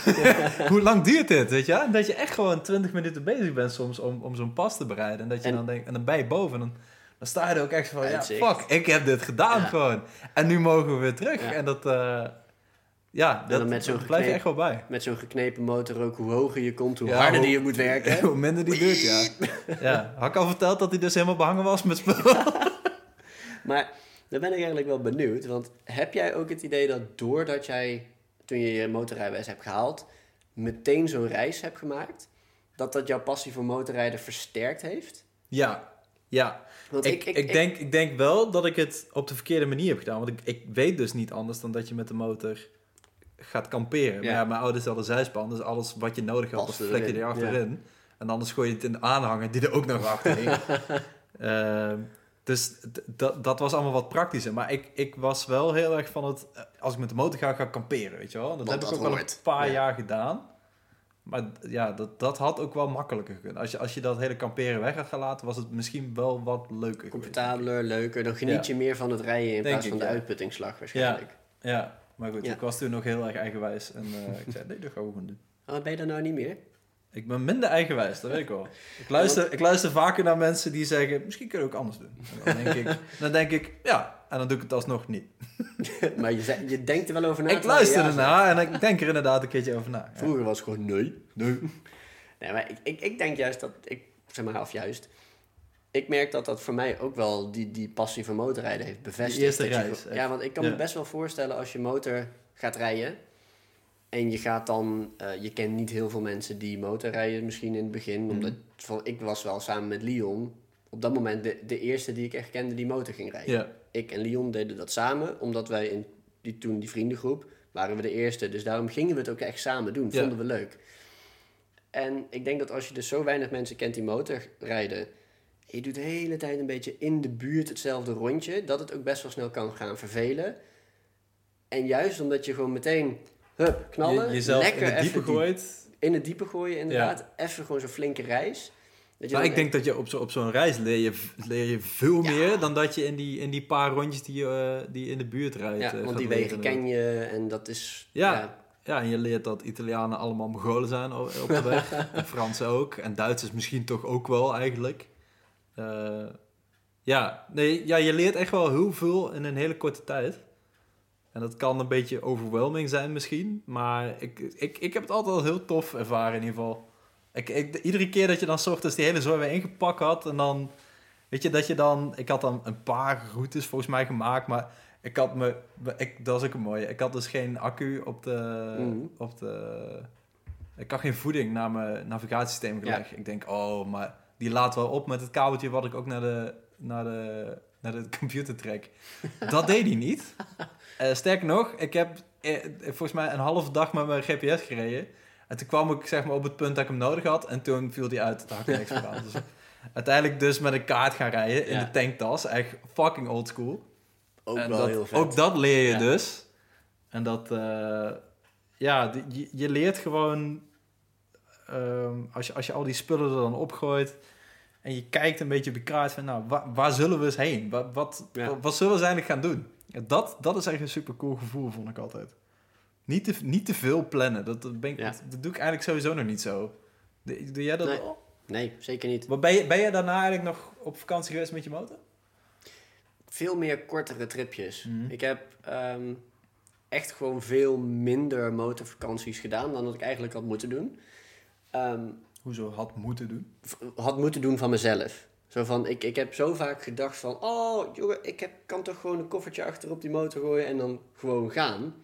Hoe lang duurt dit, weet je? Dat je echt gewoon 20 minuten bezig bent soms om, om zo'n pas te bereiden. En dat je En- dan denkt... En dan ben je boven en dan, dan sta je er ook echt van... Ja, fuck, ik heb dit gedaan Ja. gewoon. En nu mogen we weer terug. Ja. En dat... eh, ja, dat, met dat blijf je echt wel bij. Met zo'n geknepen motor ook, hoe hoger je komt, hoe Ja, harder hoe- die je moet werken. Hoe minder die doet, ja. ja. Had ik al verteld dat hij dus helemaal behangen was met spul? Maar dan ben ik eigenlijk wel benieuwd. Want heb jij ook het idee dat doordat jij, toen je je motorrijbewijs hebt gehaald, meteen zo'n reis hebt gemaakt, dat dat jouw passie voor motorrijden versterkt heeft? Ja, ja. Want Ik, ik, denk, ik denk wel dat ik het op de verkeerde manier heb gedaan. Want ik, ik weet dus niet anders dan dat je met de motor gaat kamperen. Ja. Maar ja, mijn ouders hadden zijspan, dus alles wat je nodig had, dat Paste vlek je er achterin. En anders gooi je het in de aanhanger die er ook nog achter hing. Dus dat- dat was allemaal wat praktischer. Maar ik, ik was wel heel erg van het... eh, Als ik met de motor ga, ga kamperen, weet je wel. Dat Want heb ik ook wel hoort. een paar Ja. jaar gedaan. Maar ja, dat, dat had ook wel makkelijker gekund. Als je, als je dat hele kamperen weg had gelaten, was het misschien wel wat leuker comfortabeler, leuker. Dan geniet Ja. je meer van het rijden in Denk plaats ik, van de ja. uitputtingsslag waarschijnlijk. Ja, maar goed, ik was toen nog heel erg eigenwijs. En eh, ik zei, nee, dat gaan we gewoon doen. Oh, ben je dat nou niet meer? Ik ben minder eigenwijs, dat weet ik wel. Ik luister, ik luister vaker naar mensen die zeggen, misschien kunnen we ook anders doen. En dan denk ik, dan denk ik ja, en dan doe ik het alsnog niet. maar je, zei- je denkt er wel over na. ik luister ja ernaar en ik denk er inderdaad een keertje over na. Ja. Vroeger was het gewoon nee. Nee. nee, maar ik, ik, ik denk juist dat... Ik, zeg maar, of juist... Ik merk dat dat voor mij ook wel die, die passie voor motorrijden heeft bevestigd. Die eerste je. Ja, want ik kan Ja. me best wel voorstellen als je motor gaat rijden... En je gaat dan... eh, je kent niet heel veel mensen die motorrijden misschien in het begin. Mhm. Omdat van, ik was wel samen met Leon... Op dat moment de, de eerste die ik echt kende die motor ging rijden. Ik en Leon deden dat samen, omdat wij in die, toen die vriendengroep waren we de eerste. Dus daarom gingen we het ook echt samen doen. Vonden we leuk. En ik denk dat als je dus zo weinig mensen kent die motorrijden... en je doet de hele tijd een beetje in de buurt hetzelfde rondje... dat het ook best wel snel kan gaan vervelen. En juist omdat je gewoon meteen... Hup, knallen, je, jezelf lekker in het diepe die- gooit. in het diepe gooien inderdaad. Even gewoon zo'n flinke reis. Dat je Maar ik denk dat je op, zo, op zo'n reis leer je, leer je veel Ja. meer dan dat je in die, in die paar rondjes die je, eh, die in de buurt rijdt. Ja, eh, want die wegen ken je en dat is... Ja. Ja, en je leert dat Italianen allemaal Mongolen zijn op de weg. en Fransen ook. En Duitsers misschien toch ook wel eigenlijk. Eh, ja, nee, ja, je leert echt wel heel veel in een hele korte tijd. En dat kan een beetje overwhelming zijn misschien. Maar ik, ik, ik heb het altijd wel heel tof ervaren in ieder geval. Ik, ik, iedere keer dat je dan ochtends die hele zooi weer ingepakt had en dan... Weet je, dat je dan... Ik had dan een paar routes volgens mij gemaakt, maar ik had me... Ik, dat is ook een mooie. Ik had dus geen accu op de... Mhm. Op de ik had geen voeding naar mijn navigatiesysteem gelegd. Ik denk, oh, maar die laat wel op met het kabeltje wat ik ook naar de, naar de, naar de computer trek. Dat deed hij niet. Eh, sterker nog, ik heb eh, volgens mij een halve dag met mijn GPS gereden. En toen kwam ik zeg maar op het punt dat ik hem nodig had. En toen viel hij uit. Daar had ik niks. Dus uiteindelijk dus met een kaart gaan rijden in Ja. de tanktas. Echt fucking old school. Ook En wel dat, heel vet. Ook dat leer je Ja. dus. En dat, eh, ja, die- je, je leert gewoon, ehm, als, je, als je al die spullen er dan opgooit en je kijkt een beetje op je kaart van, nou, waar, waar zullen we eens heen? Wat, wat, Ja. wat, wat zullen we eigenlijk gaan doen? Dat, dat is echt een super cool gevoel, vond ik altijd. Niet te, niet te veel plannen. Dat, dat, ben ik, Ja. dat doe ik eigenlijk sowieso nog niet zo. Doe, doe jij dat Nee. wel? Nee, zeker niet. Maar ben, je, ben je daarna eigenlijk nog op vakantie geweest met je motor? Veel meer kortere tripjes. Mhm. Ik heb ehm, echt gewoon veel minder motorvakanties gedaan dan dat ik eigenlijk had moeten doen. Ehm, Hoezo had moeten doen? had moeten doen van mezelf. Zo van, ik, ik heb zo vaak gedacht van... Oh, jongen, ik heb, kan toch gewoon een koffertje achter op die motor gooien en dan gewoon gaan.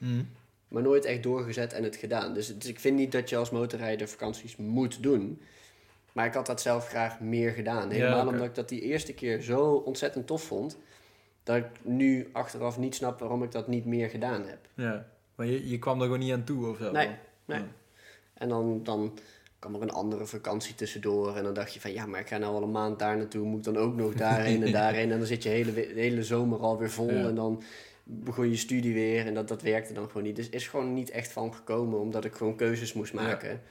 Maar nooit echt doorgezet en het gedaan. Dus, dus ik vind niet dat je als motorrijder vakanties moet doen. Maar ik had dat zelf graag meer gedaan. Ja, Helemaal omdat ik dat die eerste keer zo ontzettend tof vond. Dat ik nu achteraf niet snap waarom ik dat niet meer gedaan heb. Ja, maar je, je kwam er gewoon niet aan toe of zo? Nee, nee. Ja. En dan, dan kwam er een andere vakantie tussendoor. En dan dacht je van ja, maar ik ga nou al een maand daar naartoe. Moet ik dan ook nog daarheen en daarheen. En dan zit je hele, de hele zomer alweer vol. Ja. En dan begon je studie weer. En dat, dat werkte dan gewoon niet. Dus is gewoon niet echt van gekomen. Omdat ik gewoon keuzes moest Ja. maken.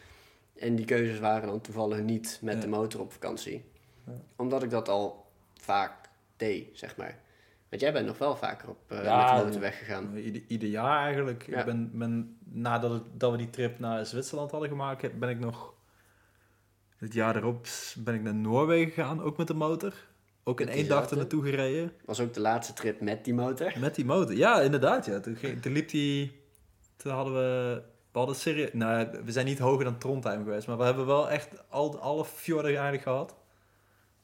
En die keuzes waren dan toevallig niet met Ja. de motor op vakantie. Omdat ik dat al vaak deed, zeg maar. Want jij bent nog wel vaker op eh, Ja, met de motor weggegaan. Ieder, ieder jaar eigenlijk. Ja. Ik ben, ben, nadat het- dat we die trip naar Zwitserland hadden gemaakt, ben ik nog... Het jaar erop ben ik naar Noorwegen gegaan, ook met de motor. Ook in één dag er naartoe gereden. Was ook de laatste trip met die motor. Met die motor. Ja, inderdaad. Ja. Toen, ging, toen liep die... Toen hadden we... We hadden serieus... Nou, we zijn niet hoger dan Trondheim geweest. Maar we hebben wel echt al, alle fjorden eigenlijk gehad.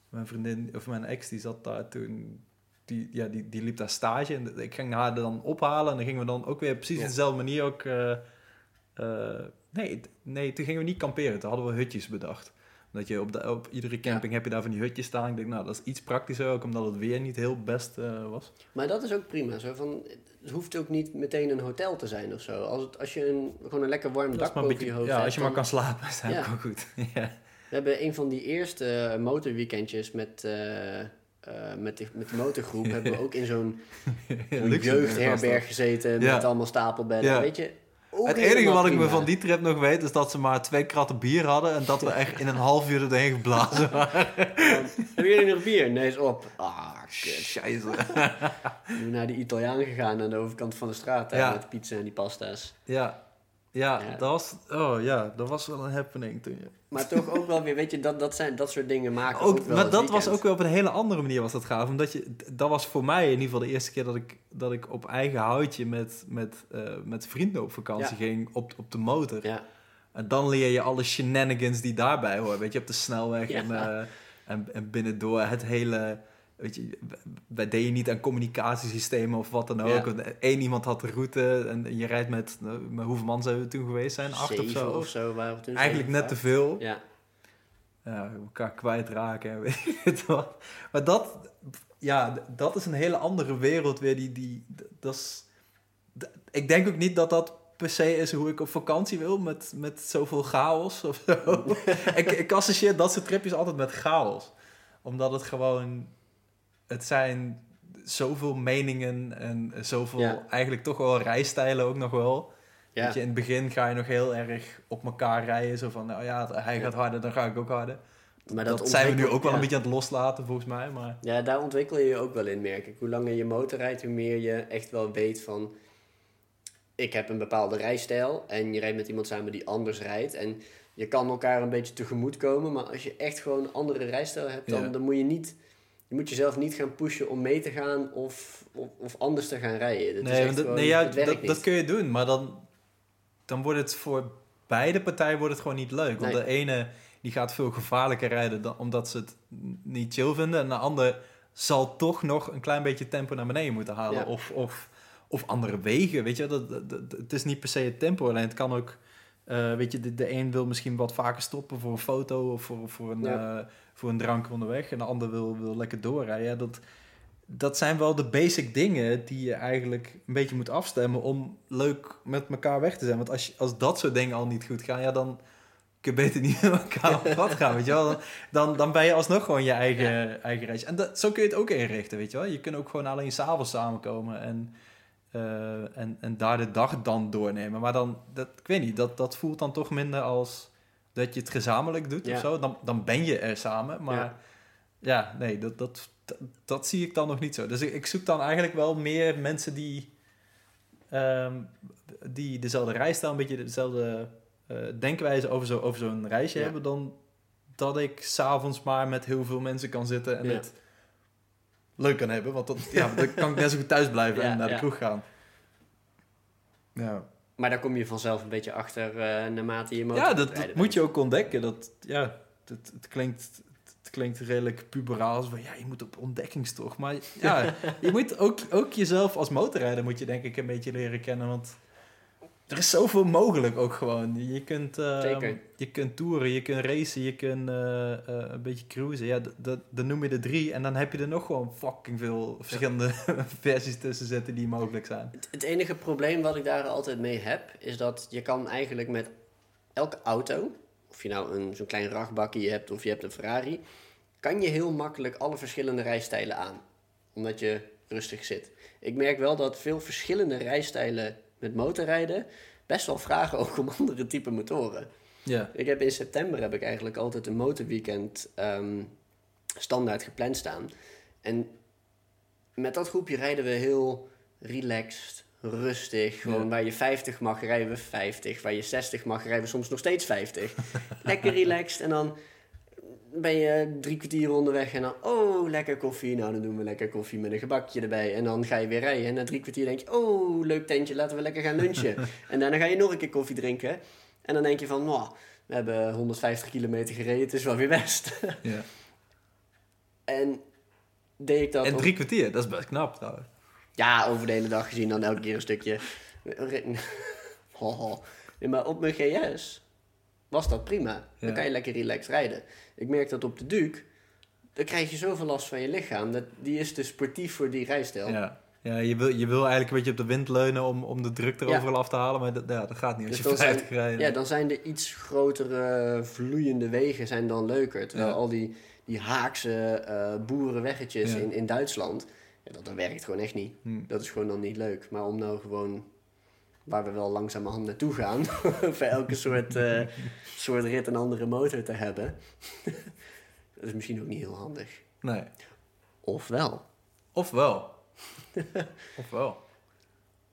Mijn vriendin, of mijn ex, die zat daar toen... Die, ja, die, die liep daar stage. En ik ging haar dan ophalen. En dan gingen we dan ook weer precies Ja. op dezelfde manier ook... eh, eh, nee, nee, toen gingen we niet kamperen. Toen hadden we hutjes bedacht. Dat je op, de, op iedere camping heb je daar van die hutjes staan. Ik denk, nou, dat is iets praktischer. Ook omdat het weer niet heel best eh, was. Maar dat is ook prima. Zo van, het hoeft ook niet meteen een hotel te zijn of zo. Als, het, als je een, gewoon een lekker warm dak boven je hoofd ja, hebt. als je maar kan slapen, is dat Ja. ook goed. ja. We hebben een van die eerste eh, motorweekendjes met, eh, met, de, met de motorgroep... hebben we ook in zo'n jeugdherberg gezeten Ja. met allemaal stapelbedden. Ja. Weet je, Het enige wat ik me van die trip nog weet, is dat ze maar twee kratten bier hadden en dat we echt in een half uur erheen geblazen waren. Hebben jullie nog bier? Nee, is op. Ah, kut. We zijn naar de Italiaan gegaan aan de overkant van de straat. hè, Ja. Met pizza en die pasta's. Ja. Ja, Ja. Dat, was, oh, ja, dat was wel een happening toen. Ja. Maar toch ook wel weer, weet je, dat, dat, zijn, dat soort dingen maken ook, Ook, wel maar dat was ook wel op een hele andere manier was dat gaaf. Omdat je, dat was voor mij in ieder geval de eerste keer dat ik, dat ik op eigen houtje met, met, eh, met vrienden op vakantie ging op, op de motor. Ja. En dan leer je alle shenanigans die daarbij horen. Weet je, op de snelweg en, eh, en, en binnendoor het hele... Weet je, wij deden niet aan communicatiesystemen of wat dan ook. Eén iemand had de route en je rijdt met... nou, met hoeveel man zijn we toen geweest zijn? Acht of zo? of zo waren we toen. Eigenlijk net te veel. Ja. Ja, elkaar kwijtraken en weet ik het wat. Maar dat, ja, dat is een hele andere wereld weer. Die, die, dat is, ik denk ook niet dat dat per se is hoe ik op vakantie wil, met, met zoveel chaos of zo. ik, ik associeer dat soort tripjes altijd met chaos. Omdat het gewoon, het zijn zoveel meningen en zoveel, Ja. eigenlijk toch wel rijstijlen ook nog wel. Ja. Weet je, in het begin ga je nog heel erg op elkaar rijden. Zo van, nou ja, hij gaat harder, dan ga ik ook harder. Maar Dat, zijn we nu ook wel ja. een beetje aan het loslaten, volgens mij. Maar Ja, daar ontwikkel je je ook wel in, merk ik. Hoe langer je motor rijdt, hoe meer je echt wel weet van... Ik heb een bepaalde rijstijl en je rijdt met iemand samen die anders rijdt. En je kan elkaar een beetje tegemoet komen. Maar als je echt gewoon een andere rijstijl hebt, dan, Ja. dan moet je niet... Je moet jezelf niet gaan pushen om mee te gaan of, of, of anders te gaan rijden. Dat is nee, dat, gewoon- nee ja, dat, dat kun je doen. Maar dan, dan wordt het voor beide partijen wordt het gewoon niet leuk. Want Nee. de ene die gaat veel gevaarlijker rijden dan, omdat ze het niet chill vinden. En de ander zal toch nog een klein beetje tempo naar beneden moeten halen. Ja. Of, of, of andere wegen, weet je. Dat, dat, dat- het is niet per se het tempo, alleen het kan ook... eh, weet je, de, de een wil misschien wat vaker stoppen voor een foto of voor, voor, een, Ja. eh, voor een drank onderweg. En de ander wil, wil lekker doorrijden. Ja, dat, dat zijn wel de basic dingen die je eigenlijk een beetje moet afstemmen om leuk met elkaar weg te zijn. Want als, je, als dat soort dingen al niet goed gaan, ja, dan kun je beter niet met elkaar op pad gaan, weet je wel. Dan, dan, dan ben je alsnog gewoon je eigen, eigen reis. En dat, zo kun je het ook inrichten, weet je wel. Je kunt ook gewoon alleen s'avonds samenkomen en, eh, en, en daar de dag dan doornemen. Maar dan, dat, ik weet niet, dat, dat voelt dan toch minder als dat je het gezamenlijk doet Ja. of zo. Dan, dan ben je er samen, maar... Ja. Ja, nee, dat, dat, dat, dat zie ik dan nog niet zo. Dus ik, ik zoek dan eigenlijk wel meer mensen die, ehm, die dezelfde rijstijl, een beetje dezelfde eh, denkwijze over, zo, over zo'n reisje Ja. hebben, dan dat ik s'avonds maar met heel veel mensen kan zitten en het leuk kan hebben. Want dat, ja, dan kan ik net zo goed thuis blijven en naar de kroeg gaan. Ja, Maar daar kom je vanzelf een beetje achter eh, naarmate je motor ja dat, moet je ook ontdekken. Dat, ja, het, het, klinkt, het klinkt redelijk puberaal. Van, ja, je moet op ontdekkingstocht. Maar ja, je moet ook, ook jezelf als motorrijder moet je denk ik een beetje leren kennen. Want er is zoveel mogelijk ook gewoon. Je kunt, Zeker. je kunt toeren, je kunt racen, je kunt eh, eh, een beetje cruisen. Ja, dan noem je er drie. En dan heb je er nog gewoon fucking veel verschillende versies tussen zitten die mogelijk zijn. Het, het enige probleem wat ik daar altijd mee heb, is dat je kan eigenlijk met elke auto, of je nou een, zo'n klein rachtbakje hebt of je hebt een Ferrari, kan je heel makkelijk alle verschillende rijstijlen aan. Omdat je rustig zit. Ik merk wel dat veel verschillende rijstijlen met motorrijden best wel vragen ook om andere type motoren. Ja, Ik heb in september heb ik eigenlijk altijd een motorweekend ehm, standaard gepland staan. En met dat groepje rijden we heel relaxed, rustig. Gewoon Ja. waar je 50 mag, rijden we 50. Waar je 60 mag, rijden we soms nog steeds 50. lekker relaxed. En dan ben je drie kwartier onderweg en dan, oh, lekker koffie. Nou, dan doen we lekker koffie met een gebakje erbij. En dan ga je weer rijden. En na drie kwartier denk je, oh, leuk tentje, laten we lekker gaan lunchen. en daarna ga je nog een keer koffie drinken. En dan denk je van, nou, we hebben 150 kilometer gereden, het is wel weer best. ja. en deed ik dat... En op- drie kwartier, dat is best knap trouwens. Ja, over de hele dag gezien dan elke keer een stukje. Nee, maar op mijn GS was dat prima. Dan Ja. kan je lekker relaxed rijden. Ik merk dat op de Duke, dan krijg je zoveel last van je lichaam. Dat, die is te sportief voor die rijstijl. Ja, ja je, wil, je wil eigenlijk een beetje op de wind leunen om, om de druk er Ja. overal af te halen, maar dat, ja, dat gaat niet als Dus je dan zijn- 50 rijdt. Ja, dan zijn de iets grotere vloeiende wegen zijn dan leuker. Terwijl Ja. al die, die haakse eh, boerenweggetjes Ja. in, in Duitsland, ja, dat, dat werkt gewoon echt niet. Hm. Dat is gewoon dan niet leuk. Maar om nou gewoon, waar we wel langzamerhand naartoe gaan, voor elke soort, eh, soort rit een andere motor te hebben, dat is misschien ook niet heel handig. Nee. Of wel. Ofwel. Ofwel.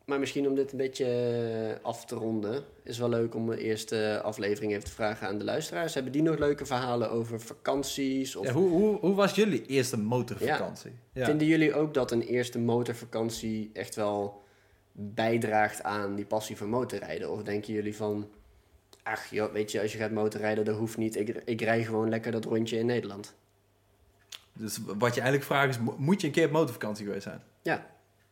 Maar misschien om dit een beetje eh, af te ronden, is wel leuk om de eerste aflevering even te vragen aan de luisteraars. Hebben die nog leuke verhalen over vakanties? Of Ja, hoe, hoe, hoe was jullie eerste motorvakantie? Ja. Vinden jullie ook dat een eerste motorvakantie echt wel bijdraagt aan die passie voor motorrijden? Of denken jullie van, ach joh, weet je, als je gaat motorrijden, dat hoeft niet. Ik, ik rij gewoon lekker dat rondje in Nederland. Dus wat je eigenlijk vraagt is, mo- moet je een keer op motorvakantie geweest zijn? Ja.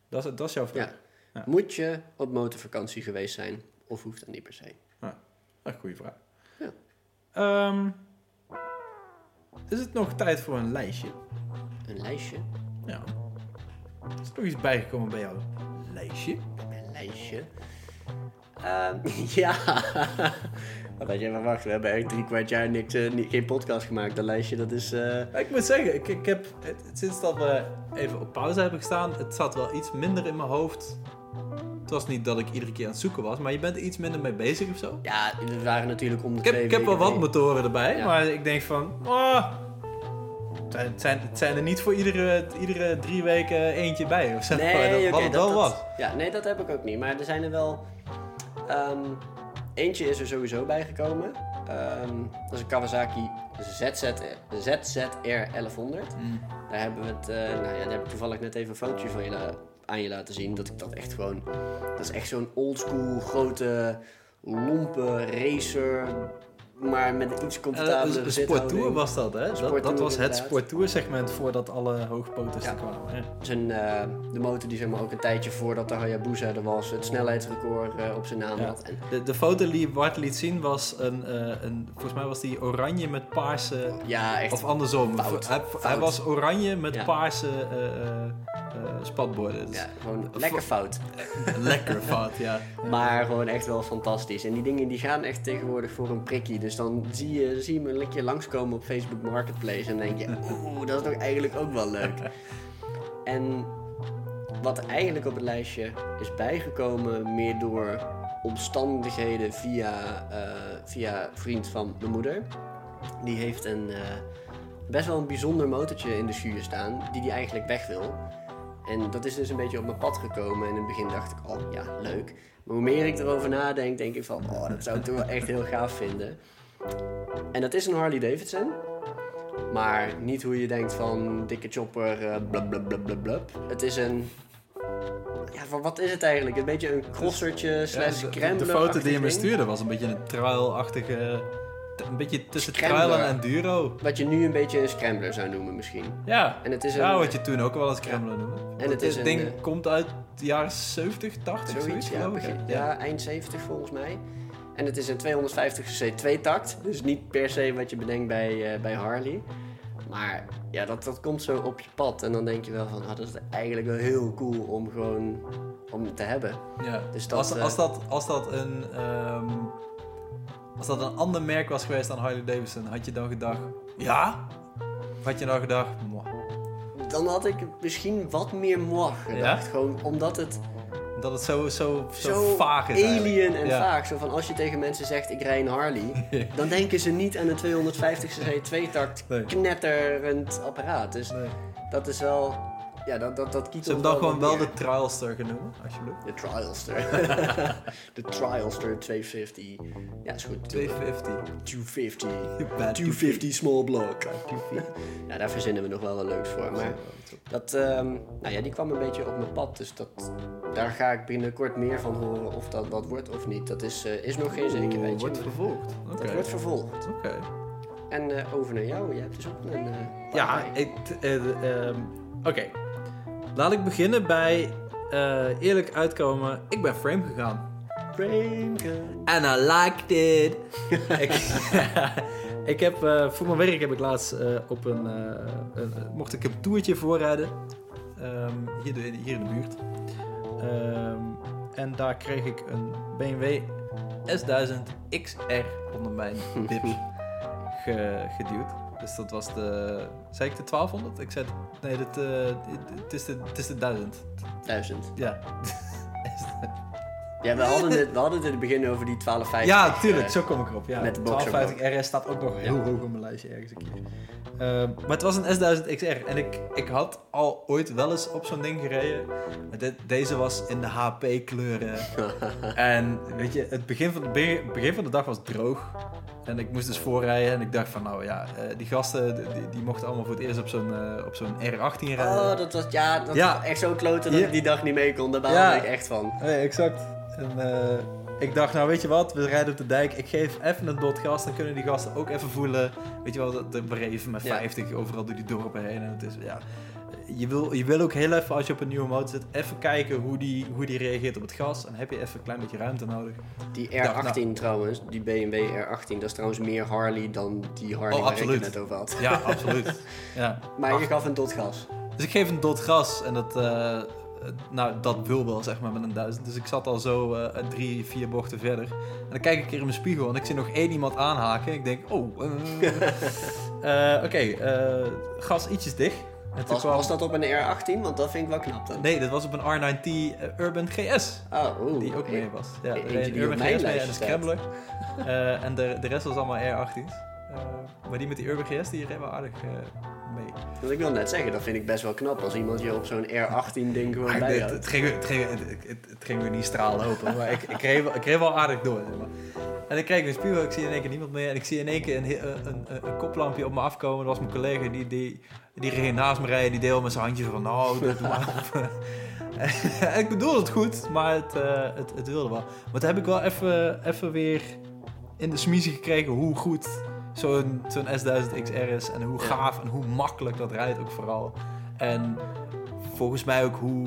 Dat is, dat is jouw vraag. Ja. Ja. Moet je op motorvakantie geweest zijn? Of hoeft dat niet per se? Een goede vraag. Ja. Ehm, is het nog tijd voor een lijstje? Een lijstje? Ja. Is er nog iets bijgekomen bij jouw lijstje? Een lijstje? Ehm, ja. Wat had jij maar wacht, we hebben echt drie kwart jaar niks, eh, geen podcast gemaakt. Dat lijstje, dat is... eh, Ik moet zeggen, ik, ik heb, sinds dat we even op pauze hebben gestaan, het zat wel iets minder in mijn hoofd. Het was niet dat ik iedere keer aan het zoeken was, maar je bent er iets minder mee bezig of zo. Ja, we waren natuurlijk om de Ik heb, ik heb wel wat motoren erbij, Ja. maar ik denk van, oh, het, zijn, het, zijn, er niet voor iedere, iedere drie weken eentje bij of zo. Nee, dat, oké, wat het wel was. Ja, nee, dat heb ik ook niet. Maar er zijn er wel... ehm, eentje is er sowieso bijgekomen. Ehm, dat is een Kawasaki ZZ, ZZR 1100. Mm. Daar hebben we het... eh, nou ja, daar heb ik toevallig net even een fotootje van je aan je laten zien. Dat ik dat echt gewoon... Dat is echt zo'n oldschool grote lompe racer maar met een iets comfortabelere Uh. Sporttour was dat, hè? Dat, was het. Sporttour segment voordat alle hoogpoters Ja. er kwamen. Ja. Zijn, eh, de motor die zeg maar ook een tijdje voordat de Hayabusa er was, het snelheidsrecord eh, op zijn naam Ja. had. En, De, de foto die Bart liet zien was een, een, volgens mij was die oranje met paarse, ja, echt. of andersom. Fout. Hij, hij was oranje met paarse spatborden. Dus ja, gewoon lekker fout. Lekker fout, ja. Maar gewoon echt wel fantastisch. En die dingen die gaan echt tegenwoordig voor een prikkie. Dus dan zie je, zie je me een keer langskomen op Facebook Marketplace. En denk je, oeh, dat is toch eigenlijk ook wel leuk. En wat eigenlijk op het lijstje is bijgekomen, meer door omstandigheden via, eh, via vriend van mijn moeder. Die heeft een eh, best wel een bijzonder motortje in de schuur staan, die hij eigenlijk weg wil. En dat is dus een beetje op mijn pad gekomen. En in het begin dacht ik, oh ja, leuk. Maar hoe meer ik erover nadenk, denk ik van, oh, dat zou ik toch wel echt heel gaaf vinden. En dat is een Harley Davidson. Maar niet hoe je denkt van dikke chopper, eh blub blub blub blub blub. Het is een... Ja, van wat is het eigenlijk? Een beetje een crossertje slash Ja, de, foto die je me stuurde was een beetje een trailachtige... Een beetje tussen Scrambler. en enduro. Wat je nu een beetje een scrambler zou noemen misschien. Ja, En het is een... ja wat je toen ook wel als scrambler noemde. En het is Dit een, ding eh, komt uit de jaren 70, 80, Zoiets, zoiets, ja, geloof ik. begin- hè? ja, eind 70 volgens mij. En het is een 250 cc tweetakt. Dus niet per se wat je bedenkt bij, eh, bij Harley. Maar ja, dat, dat komt zo op je pad. En dan denk je wel van, ah, dat is eigenlijk wel heel cool om gewoon om te hebben. Ja. Dus dat, als, eh, als, dat, als, dat een, ehm, als dat een ander merk was geweest dan Harley Davidson, had je dan gedacht, ja? Of had je dan gedacht, "Mwah." Dan had ik misschien wat meer moi gedacht. Gewoon omdat het dat het zo, zo, zo, zo vaag is eigenlijk. alien en Ja. vaag. Zo van als je tegen mensen zegt ik rij een Harley, dan denken ze niet aan een 250 cc tweetakt Nee. knetterend apparaat. Dus Nee. dat is wel, ja, dat, dat, dat Ze hebben dan gewoon wel de Trialster genoemd, alsjeblieft. De Trialster. de Trialster 250. Ja, is goed. 250. 250. Bad 250 small block. 250. Ja, daar verzinnen we nog wel wat leuks voor. Maar dat, ehm, nou ja, die kwam een beetje op mijn pad. Dus dat, daar ga ik binnenkort meer van horen of dat wat wordt of niet. Dat is, eh, is nog geen zekerheidje. wordt vervolgd. Dat wordt vervolgd. Oké. En eh, over naar jou. Jij hebt dus ook een... eh, Ja, ik, eh, ehm, oké. Laat ik beginnen bij eh, eerlijk uitkomen. Ik ben frame gegaan. Frame. And I liked it. ik, ik heb eh, voor mijn werk heb ik laatst eh, op een, een- mocht ik een toertje voorrijden. Ehm, hier, de, hier in de buurt. Ehm, en daar kreeg ik een BMW S1000 XR onder mijn ge- geduwd. Dus dat was de. Zei ik de 1200? Ik zei. Nee, dat, eh, het, is de, het is de 1000. Duizend. Ja. Ja, we hadden, het, we hadden het in het begin over die 1250. Ja, tuurlijk, eh, zo kom ik erop. Ja. met de boxer 1250 RS staat ook nog heel hoog op mijn lijstje ergens een keer. Ehm, maar het was een S1000 XR en ik, ik had al ooit wel eens op zo'n ding gereden. Deze was in de HP kleuren. en weet je, het begin van, de, begin van de dag was droog. En ik moest dus voorrijden en ik dacht van nou ja, eh, die gasten die, die mochten allemaal voor het eerst op zo'n eh, op zo'n R18 rijden. Oh, dat was, ja, dat Ja. was echt zo kloten dat Ja. ik die dag niet mee kon. Daar baalde Ja. ik echt van. Nee, exact. En eh, ik dacht, nou weet je wat, we rijden op de dijk. Ik geef even een dot gas, dan kunnen die gasten ook even voelen. Weet je wel, de, de breven met Ja. 50 overal door die dorpen heen. En het is, ja, je, wil, je wil ook heel even, als je op een nieuwe motor zit, even kijken hoe die, hoe die reageert op het gas. En heb je even een klein beetje ruimte nodig. Die R18 nou. trouwens, die BMW R18, dat is trouwens meer Harley dan die Harley Oh, waar ik het net over had. Ja, absoluut. Ja. Maar je gaf een tot gas. Dus ik geef een dot gas en dat, eh, nou, dat wil wel zeg maar met een duizend. Dus ik zat al zo eh, drie, vier bochten verder. En dan kijk ik een keer in mijn spiegel en ik zie nog één iemand aanhaken. Ik denk, oh, eh, oké, gas ietsjes dicht. En Was, kwam- was dat op een R18? Want dat vind ik wel knap dan. Nee, dat was op een R9T eh, Urban GS. Oh, oeh. Die ook mee was. Ja, een op Urban GS mee en staat. Scrambler. Eh, en de, de rest was allemaal R18's. Eh, maar die met die Urban GS, die reed wel aardig mee. Want ik wil net zeggen, dat vind ik best wel knap als iemand je op zo'n R18 ding gewoon bij het, het, ging, het, ging, het, het, het ging weer niet stralen open, maar ik, ik, reed wel, ik reed wel aardig door. Zeg maar. En ik kijk in de spiegel, ik zie in één keer niemand meer. En ik zie in één keer een, een, een, een koplampje op me afkomen. Dat was mijn collega, die, die, die reed naast me rijden. Die deelde met zijn handje van, nou, doe maar. Ik bedoel het goed, maar het, eh, het, het wilde wel. Maar toen heb ik wel even, even weer in de smiezen gekregen hoe goed zo'n zo'n S1000 XR is. En hoe gaaf en hoe makkelijk dat rijdt ook vooral. En volgens mij ook hoe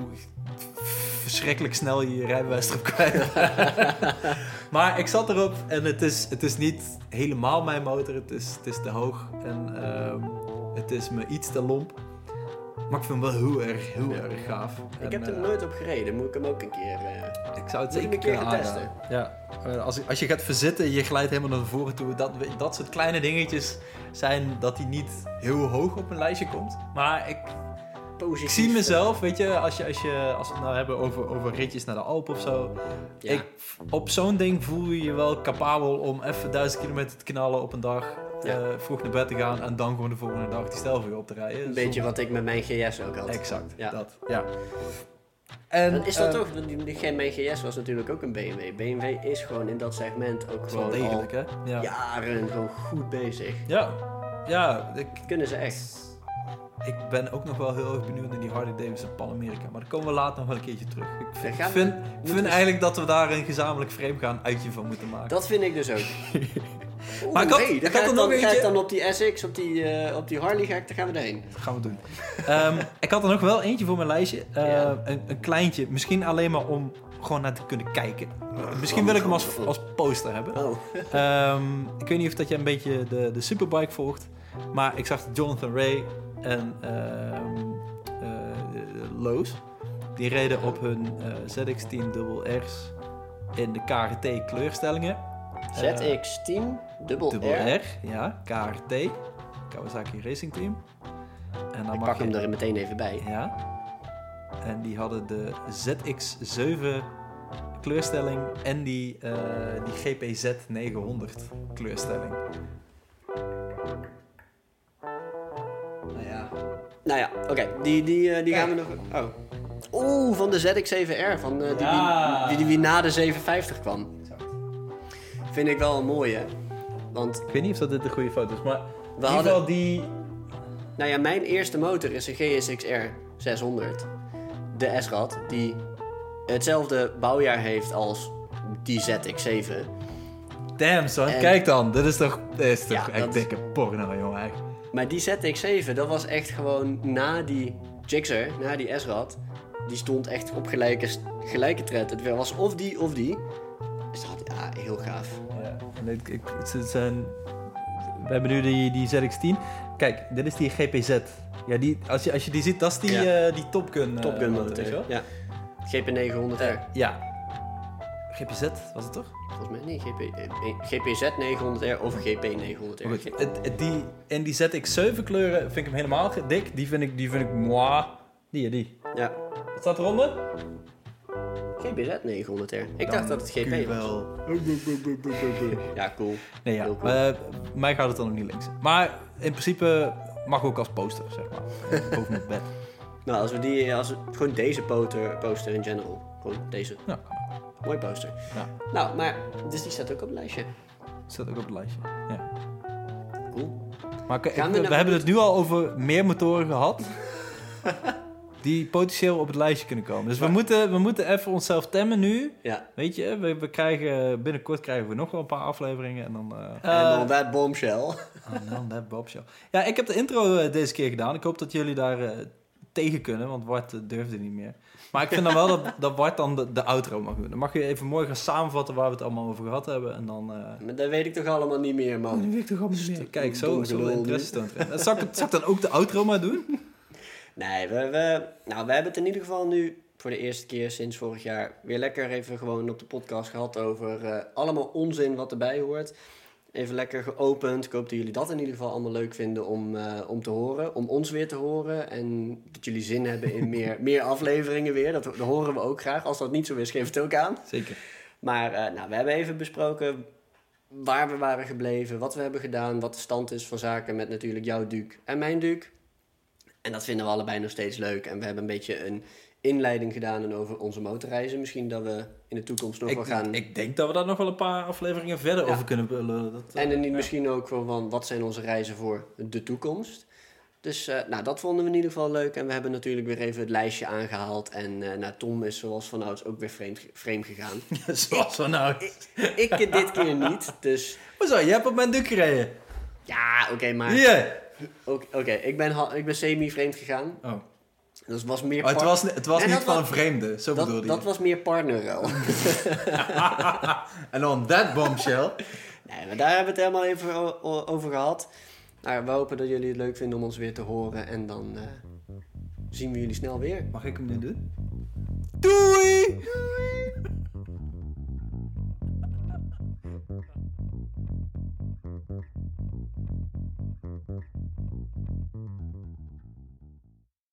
verschrikkelijk snel je rijbewijs erop kwijt. maar ik zat erop en het is, het is niet helemaal mijn motor. Het is, het is te hoog en ehm, het is me iets te lomp. Maar ik vind hem wel heel erg, heel Ja. erg gaaf. Ik En, heb er eh, nooit op gereden. Moet ik hem ook een keer... eh, ik zou het zeker een keer gaan testen. Ja, Eh, als, als je gaat verzitten, je glijdt helemaal naar voren toe. Dat, dat soort kleine dingetjes zijn dat hij niet heel hoog op een lijstje komt. Maar ik, positief. ik zie mezelf, weet je, als, je, als, je, als we het nou hebben over, over ritjes naar de Alpen of zo. Ja. Ik, op zo'n ding voel je je wel capabel om even duizend kilometer te knallen op een dag. Ja. eh, vroeg naar bed te gaan en dan gewoon de volgende dag die stijl weer op te rijden. Een beetje wat ik met mijn GS ook had. Exact, Ja. dat. Ja. En, Dan is dat eh, toch, mijn GS was natuurlijk ook een BMW. BMW is gewoon in dat segment ook gewoon al degelijk, hè? Ja. jaren gewoon goed bezig. Ja, ja ik, Kunnen ze echt. Ik ben ook nog wel heel erg benieuwd naar die Harley Davidson Pan America. Maar daar komen we later nog wel een keertje terug. Ik vind, gaan vind, we- eigenlijk dat we daar een gezamenlijk frame gaan uitje van moeten maken. Dat vind ik dus ook. Oeh, Maar ik had- hey, ik dan had ga er ik nog dan, ga eentje. ik dan op die SX, op die, eh, op die Harley, ga ik, daar gaan we erheen. Dat gaan we doen. Ehm, ik had er nog wel eentje voor mijn lijstje. Eh, Ja. een, een kleintje. Misschien alleen maar om gewoon naar te kunnen kijken. Misschien wil ik hem als, als poster hebben. Oh. Ehm, ik weet niet of dat je een beetje de, de Superbike volgt. Maar ik zag Jonathan Ray en ehm eh, Lowe's. Die reden op hun eh, ZX10 RR's in de KRT kleurstellingen. Eh, ZX10, dubbel, dubbel R. R, ja, KRT. Kawasaki Racing Team. En dan Ik mag pak je, hem er meteen even bij. Ja. En die hadden de ZX7 kleurstelling en die, eh, die GPZ 900 kleurstelling. Nou ja. Nou ja, oké. Die, die, eh, die gaan we nog... Oh. Oeh, van de ZX7R. Van, eh, die, Ja. die, die, die na de 750 kwam. Vind ik wel een mooie. Want, Ik weet niet of dat dit de goede foto is, maar in We ieder hadden- geval die... nou ja, mijn eerste motor is een GSX-R 600. De S-rad, die hetzelfde bouwjaar heeft als die ZX7. Damn son, En- kijk dan. Dit is toch, dit is toch Ja, echt dat- dikke porno, jongen. echt. Maar die ZX7, dat was echt gewoon na die Gixxer, na die S-rad. Die stond echt op gelijke, gelijke tred. Het was of die of die. Dus dat ja, heel gaaf. Ja, en ik, ik, het zijn, we hebben nu die, die ZX10. Kijk, dit is die GPZ. Ja, die, als, je, als je die ziet, dat is die, Ja. eh, die Top Gun. eh, Top Gun motor, motor. wel? Ja. GP900R. Eh, ja. GPZ was het toch? Volgens mij niet. GP, eh, GPZ 900R of GP900R. Maar goed, het, het- die, en die ZX7 kleuren vind ik hem helemaal dik. Die vind ik, die vind ik moi. Die, die. Ja. Wat staat eronder? GPZ 900R. Ik dacht dat het GP was. wel. Ja, cool. Nee, ja. Cool. eh, mij gaat het dan nog niet links. Maar in principe mag ook als poster, zeg maar. Boven mijn bed. Nou, als we die, als we, gewoon deze poster, poster in general. Gewoon deze. Ja, Mooi poster. Ja. Nou, maar, dus die staat ook op het lijstje. staat ook op het lijstje. Ja. Cool. Maar ik- we hebben het nu al over meer motoren gehad. die potentieel op het lijstje kunnen komen. Dus we moeten, we moeten even onszelf temmen nu. Ja. Weet je, we, we krijgen, binnenkort krijgen we nog wel een paar afleveringen. En dan... En eh, dan that bombshell. oh, no, that Bob Show. Ja, ik heb de intro eh, deze keer gedaan. Ik hoop dat jullie daar eh, tegen kunnen, want Bart eh, durfde niet meer. Maar ik vind dan wel dat, dat Bart dan de, de outro mag doen. Dan mag je even mooi gaan samenvatten waar we het allemaal over gehad hebben. En dan... eh, Maar dat weet ik toch allemaal niet meer, man. nu weet ik toch allemaal niet meer. Kijk, zo, zo er. Eh, Zal ik, zal ik dan ook de outro maar doen? Nee, we, we, nou, we hebben het in ieder geval nu voor de eerste keer sinds vorig jaar weer lekker even gewoon op de podcast gehad over eh, allemaal onzin wat erbij hoort. Even lekker geopend. Ik hoop dat jullie dat in ieder geval allemaal leuk vinden om, eh, om te horen. Om ons weer te horen. En dat jullie zin hebben in meer, meer afleveringen weer. Dat, dat horen we ook graag. Als dat niet zo is, geef het ook aan. Zeker. Maar eh, nou, we hebben even besproken waar we waren gebleven, wat we hebben gedaan, wat de stand is van zaken met natuurlijk jouw Duke en mijn Duke. En dat vinden we allebei nog steeds leuk. En we hebben een beetje een inleiding gedaan en over onze motorreizen. Misschien dat we in de toekomst nog wel gaan. ik denk dat we daar nog wel een paar afleveringen verder Ja. over kunnen lullen. Dat, eh, en dan niet ja. misschien ook van, van wat zijn onze reizen voor de toekomst. Dus uh, nou, dat vonden we in ieder geval leuk. En we hebben natuurlijk weer even het lijstje aangehaald. En uh, nou, Tom is zoals vanouds ook weer vreemd, vreemd gegaan. zoals vanouds. Ik, ik dit keer niet, dus... Hoezo? Je hebt op mijn duk gereden. Ja, oké, okay, maar... Hier! Oké, okay, ik, ben, ik ben semi-vreemd gegaan. Oh. Dus het was meer... Oh, het was, het was niet van een vreemde, zo dat, bedoelde je. Dat was meer partnerruil. en on that bombshell... Nee, maar daar hebben we het helemaal even over gehad. Nou, we hopen dat jullie het leuk vinden om ons weer te horen. En dan uh, zien we jullie snel weer. Mag ik hem nu doen? Doei! Doei!